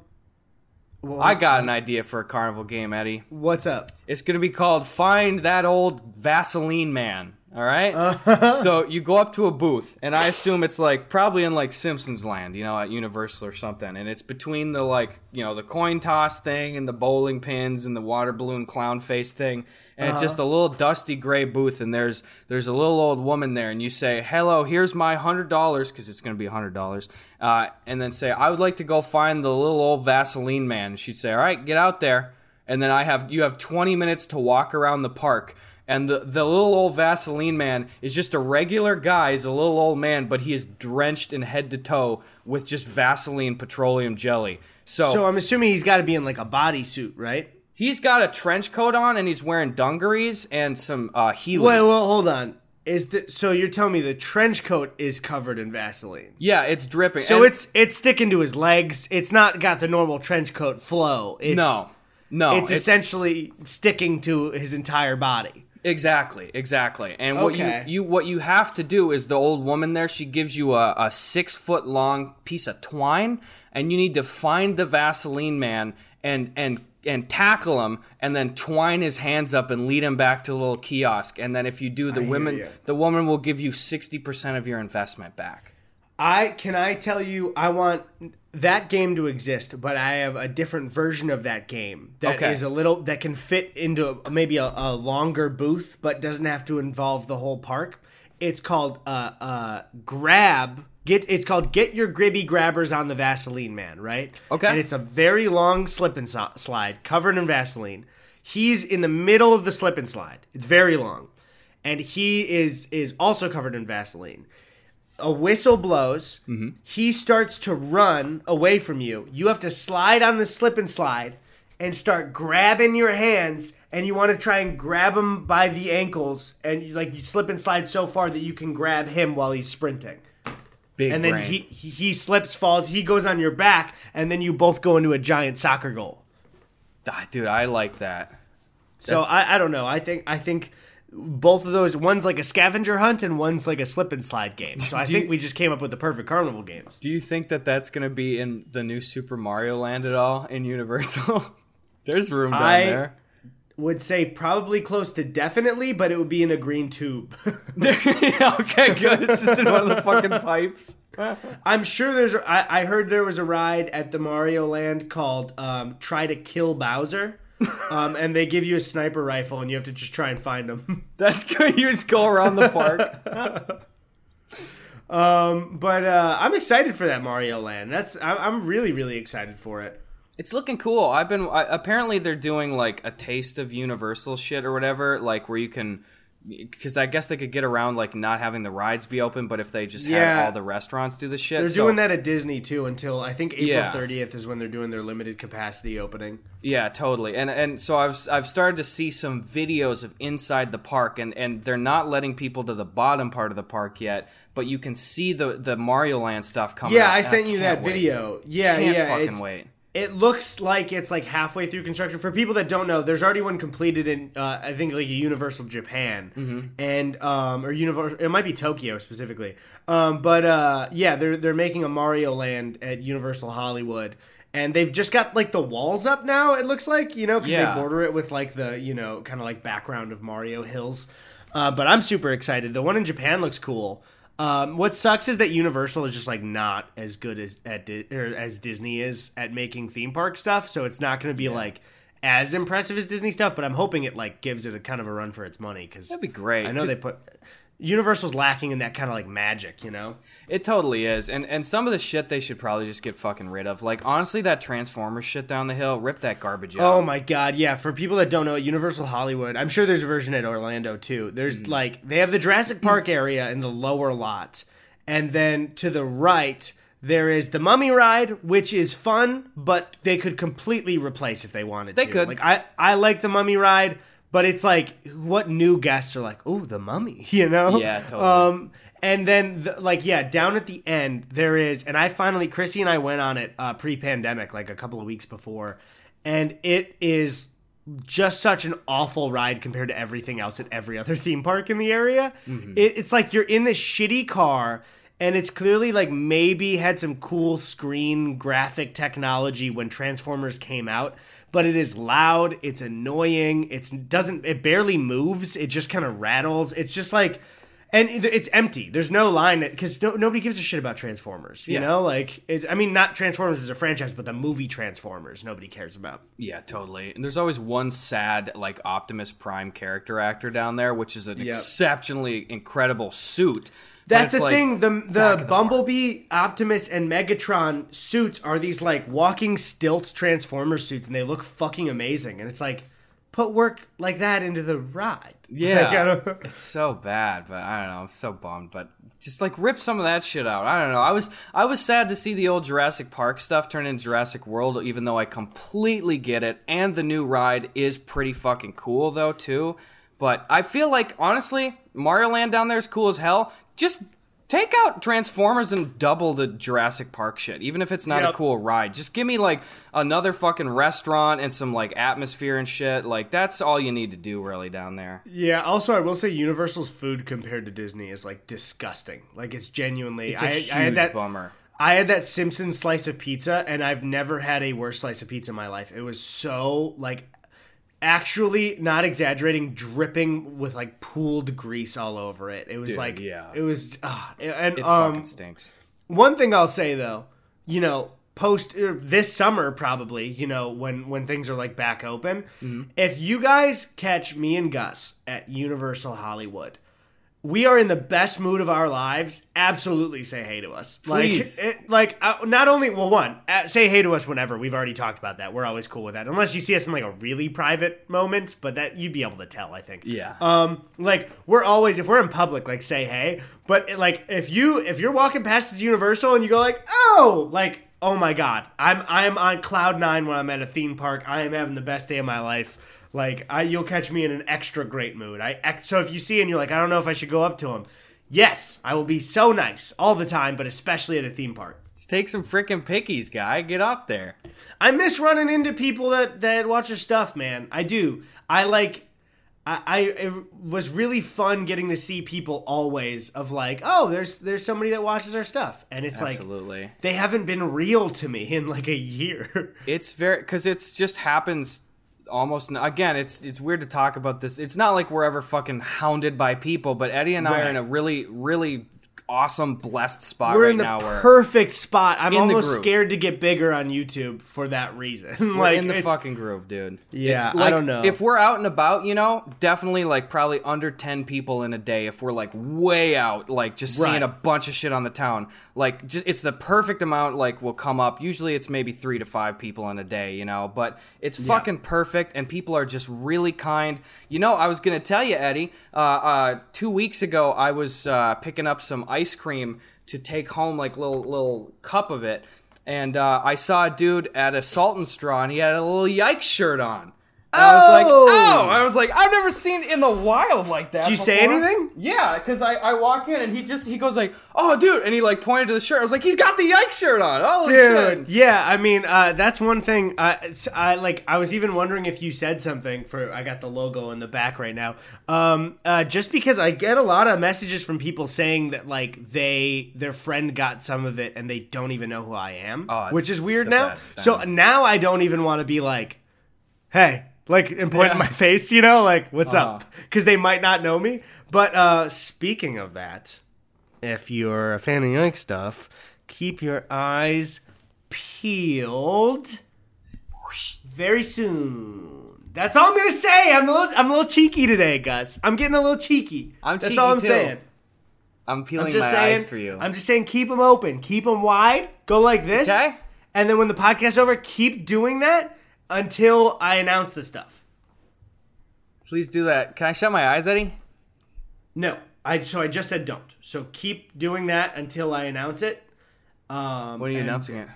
Well, I got an idea for a carnival game, Eddie. what's up? It's gonna be called Find That Old Vaseline Man. All right. Uh-huh. so you go up to a booth, and I assume it's like probably in like Simpsons Land, you know, at Universal or something. And it's between the like you know the coin toss thing and the bowling pins and the water balloon clown face thing. And it's Uh-huh. just a little dusty gray booth, and there's there's a little old woman there, and you say, "Hello, here's my hundred dollars," because it's gonna be hundred dollars, uh, and then say, "I would like to go find the little old Vaseline man." And she'd say, "All right, get out there." and then I have you have 20 minutes to walk around the park. And the, the little old Vaseline man is just a regular guy. He's a little old man, but he is drenched in head to toe with just Vaseline petroleum jelly. So, So I'm assuming he's got to be in like a bodysuit, right? He's got a trench coat on and he's wearing dungarees and some uh, Heelys. Wait, well, hold on. Is the so you're telling me the trench coat is covered in Vaseline? yeah, it's dripping. So And- it's it's sticking to his legs. It's not got the normal trench coat flow. It's, no, no. it's, essentially sticking to his entire body. Exactly, exactly. And what Okay. you, you what you have to do is the old woman there, she gives you a, a six foot long piece of twine, and you need to find the Vaseline man and and and tackle him, and then twine his hands up and lead him back to the little kiosk. And then if you do, the hear women the woman will give you sixty percent of your investment back. I can I tell you I want that game to exist, but I have a different version of that game that is Okay. a little that can fit into maybe a, a longer booth, but doesn't have to involve the whole park. It's called uh uh grab. Get it's called get your gribby grabbers on the Vaseline man, right? Okay. And it's a very long slip and so- slide covered in Vaseline. He's in the middle of the slip and slide. It's very long, and he is is also covered in Vaseline a whistle blows. He starts to run away from you. You have to slide on the slip and slide and start grabbing your hands. And you want to try and grab him by the ankles, and you, like you slip and slide so far that you can grab him while he's sprinting. Big And then he he he slips, falls, he goes on your back, and then you both go into a giant soccer goal. Ah, dude, I like that. So I, I don't know. I think I think both of those one's like a scavenger hunt and one's like a slip and slide game. So I Do think you- we just came up with the perfect carnival games. Do you think that that's gonna be in the new Super Mario Land at all in Universal? There's room down I- there. would say probably close to definitely, but it would be in a green tube. okay, good. It's just in one of the fucking pipes. I'm sure there's. I, I heard there was a ride at the Mario Land called um, "Try to Kill Bowser," um, and they give you a sniper rifle, and you have to just try and find them. That's good. You just go around the park. um, but uh, I'm excited for that Mario Land. That's I, I'm really really excited for it. It's looking cool. I've been I, apparently they're doing like a taste of Universal shit or whatever, like where you can because I guess they could get around like not having the rides be open, but if they just Yeah. had all the restaurants do the shit, They're so- doing that at Disney too until I think April Yeah. 30th is when they're doing their limited capacity opening. Yeah, totally. And and so I've I've started to see some videos of inside the park, and and they're not letting people to the bottom part of the park yet, but you can see the the Mario Land stuff coming. Yeah, up, I sent you that wait. video. Yeah, Can't yeah. fucking it's- wait. It looks like it's like halfway through construction. For people that don't know, there's already one completed in uh, I think like a Universal Japan Mm-hmm. and um or Universal. It might be Tokyo specifically. Um, but uh, yeah, they're they're making a Mario Land at Universal Hollywood. And they've just got like the walls up now. It looks like you know because Yeah. they border it with like the you know kind of like background of Mario Hills. Uh, but I'm super excited. The one in Japan looks cool. Um, what sucks is that Universal is just like not as good as at Di- or as Disney is at making theme park stuff. So it's not going to be like as impressive as Disney stuff. But I'm hoping it like gives it a kind of a run for its money because That'd be great. I know they put Universal's lacking in that kind of like magic, you know. It totally is, and and some of the shit they should probably just get fucking rid of. Like honestly, that Transformers shit down the hill, rip that garbage out. Oh my god, yeah. For people that don't know, Universal Hollywood, I'm sure there's a version at Orlando too. There's Mm-hmm. like they have the Jurassic Park area in the lower lot, and then to the right there is the Mummy ride, which is fun, but they could completely replace if they wanted They to. could. Like I, I like the Mummy ride, but it's like what new guests are like, oh, the Mummy, you know? Yeah, totally. Um, and then the, like yeah, down at the end there is, and I finally Chrissy and I went on it uh, pre-pandemic, like a couple of weeks before, and it is just such an awful ride compared to everything else at every other theme park in the area. It, it's like you're in this shitty car. And it's clearly like maybe had some cool screen graphic technology when Transformers came out, but it is loud, it's annoying, it's doesn't it barely moves, it just kind of rattles. It's just like and it's empty. There's no line because no, nobody gives a shit about Transformers. You Yeah. know, like it, I mean, not Transformers as a franchise, but the movie Transformers, nobody cares about. Yeah, totally. And there's always one sad, like Optimus Prime character actor down there, which is an Yep. exceptionally incredible suit. That's the like- thing. The the of the Bumblebee, Optimus, and Megatron suits are these like walking stilt Transformer suits, and they look fucking amazing. And it's like, put work like that into the ride. Yeah, Like, it's so bad, but I don't know. I'm so bummed, but just like rip some of that shit out. I don't know. I was I was sad to see the old Jurassic Park stuff turn into Jurassic World, even though I completely get it. And the new ride is pretty fucking cool though too. But I feel like honestly, Mario Land down there is cool as hell. Just take out Transformers and double the Jurassic Park shit, even if it's not Yep. a cool ride. Just give me like another fucking restaurant and some like atmosphere and shit. Like that's all you need to do really down there. Yeah. Also, I will say Universal's food compared to Disney is like disgusting. Like it's genuinely. It's a I, huge I had that. bummer. I had that Simpsons slice of pizza, and I've never had a worse slice of pizza in my life. It was so like, actually not exaggerating, dripping with like pooled grease all over it. It was Dude, like, yeah. it was, uh, and It um, fucking stinks. one thing I'll say though, you know, post er, this summer probably, you know, when when things are like back open, Mm-hmm. if you guys catch me and Gus at Universal Hollywood, we are in the best mood of our lives. Absolutely say hey to us. Please. Like it, like uh, not only well one, uh, say hey to us whenever. We've already talked about that. We're always cool with that. Unless you see us in like a really private moment, but that you'd be able to tell, I think. Yeah. Um, like we're always if we're in public, like say hey. But like if you if you're walking past this Universal and you go like oh like oh my god I'm I'm on cloud nine when I'm at a theme park. I am having the best day of my life. Like I you'll catch me in an extra great mood. I so if you see and you're like I don't know if I should go up to him. Yes, I will be so nice all the time, but especially at a theme park. Just take some freaking pickies, guy. Get up there. I miss running into people that that watch your stuff, man. I do. I like. I, I it was really fun getting to see people always of like, oh, there's there's somebody that watches our stuff, and it's like Absolutely. they haven't been real to me in like a year. It's very because it's just happens almost again. It's it's weird to talk about this. It's not like we're ever fucking hounded by people, but Eddy and I are in a really really awesome blessed spot We're right in the now. Perfect spot. I'm almost scared to get bigger on YouTube for that reason. We're like in the fucking groove, dude. Yeah, It's I like, don't know. If we're out and about, you know, definitely like probably under ten people in a day. If we're like way out, like just Right. seeing a bunch of shit on the town, like just it's the perfect amount. Like will come up. Usually it's maybe three to five people in a day, you know. But it's fucking perfect, and people are just really kind. You know, I was gonna tell you, Eddy. Uh, uh, two weeks ago, I was uh, picking up some ice cream to take home, like little little cup of it. And uh, I saw a dude at a Salt and Straw, and he had a little Yikes shirt on. And I was like, Oh! oh! I was like, I've never seen in the wild like that. Did you say before." anything? Yeah, because I, I walk in and he just he goes like, oh dude, and he like pointed to the shirt. I was like, he's got the Yikes shirt on. Oh Dude, yeah, I mean, uh, that's one thing. Uh, I like. I was even wondering if you said something for. I got the logo in the back right now. Um, uh, just because I get a lot of messages from people saying that like they their friend got some of it and they don't even know who I am, Oh, which is weird now. best, so now I don't even want to be like, hey. Like and point in my face, you know, like what's Uh-huh. up? Because they might not know me. But uh, speaking of that, if you're a fan of Yoink stuff, keep your eyes peeled very soon. That's all I'm gonna say. I'm a little, I'm a little cheeky today, Gus. I'm getting a little cheeky. I'm That's cheeky all I'm too. saying. I'm peeling I'm just my saying. eyes for you. I'm just saying, keep them open, keep them wide. Go like this, Okay. and then when the podcast's over, keep doing that until I announce the stuff. Please do that. Can I shut my eyes, Eddy? No, I so I just said don't. So keep doing that until I announce it. Um, When are you announcing it?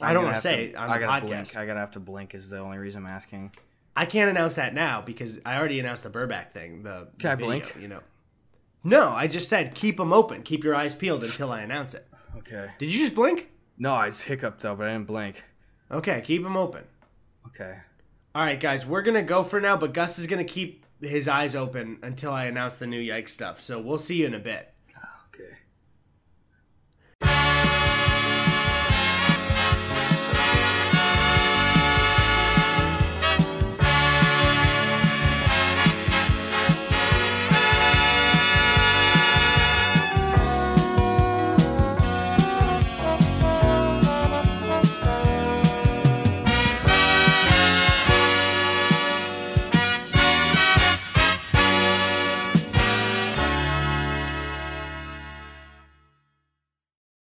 I I'm don't want to say it on I the gotta podcast. blink. I gotta have to blink. Is the only reason I'm asking. I can't announce that now because I already announced the Burback thing. The Can I video, blink? You know. No, I just said keep them open, keep your eyes peeled until I announce it. Okay. Did you just blink? No, I just hiccuped though, but I didn't blink. Okay, keep them open. Okay. All right, guys, we're gonna go for now, but Gus is gonna keep his eyes open until I announce the new Yikes stuff. So we'll see you in a bit.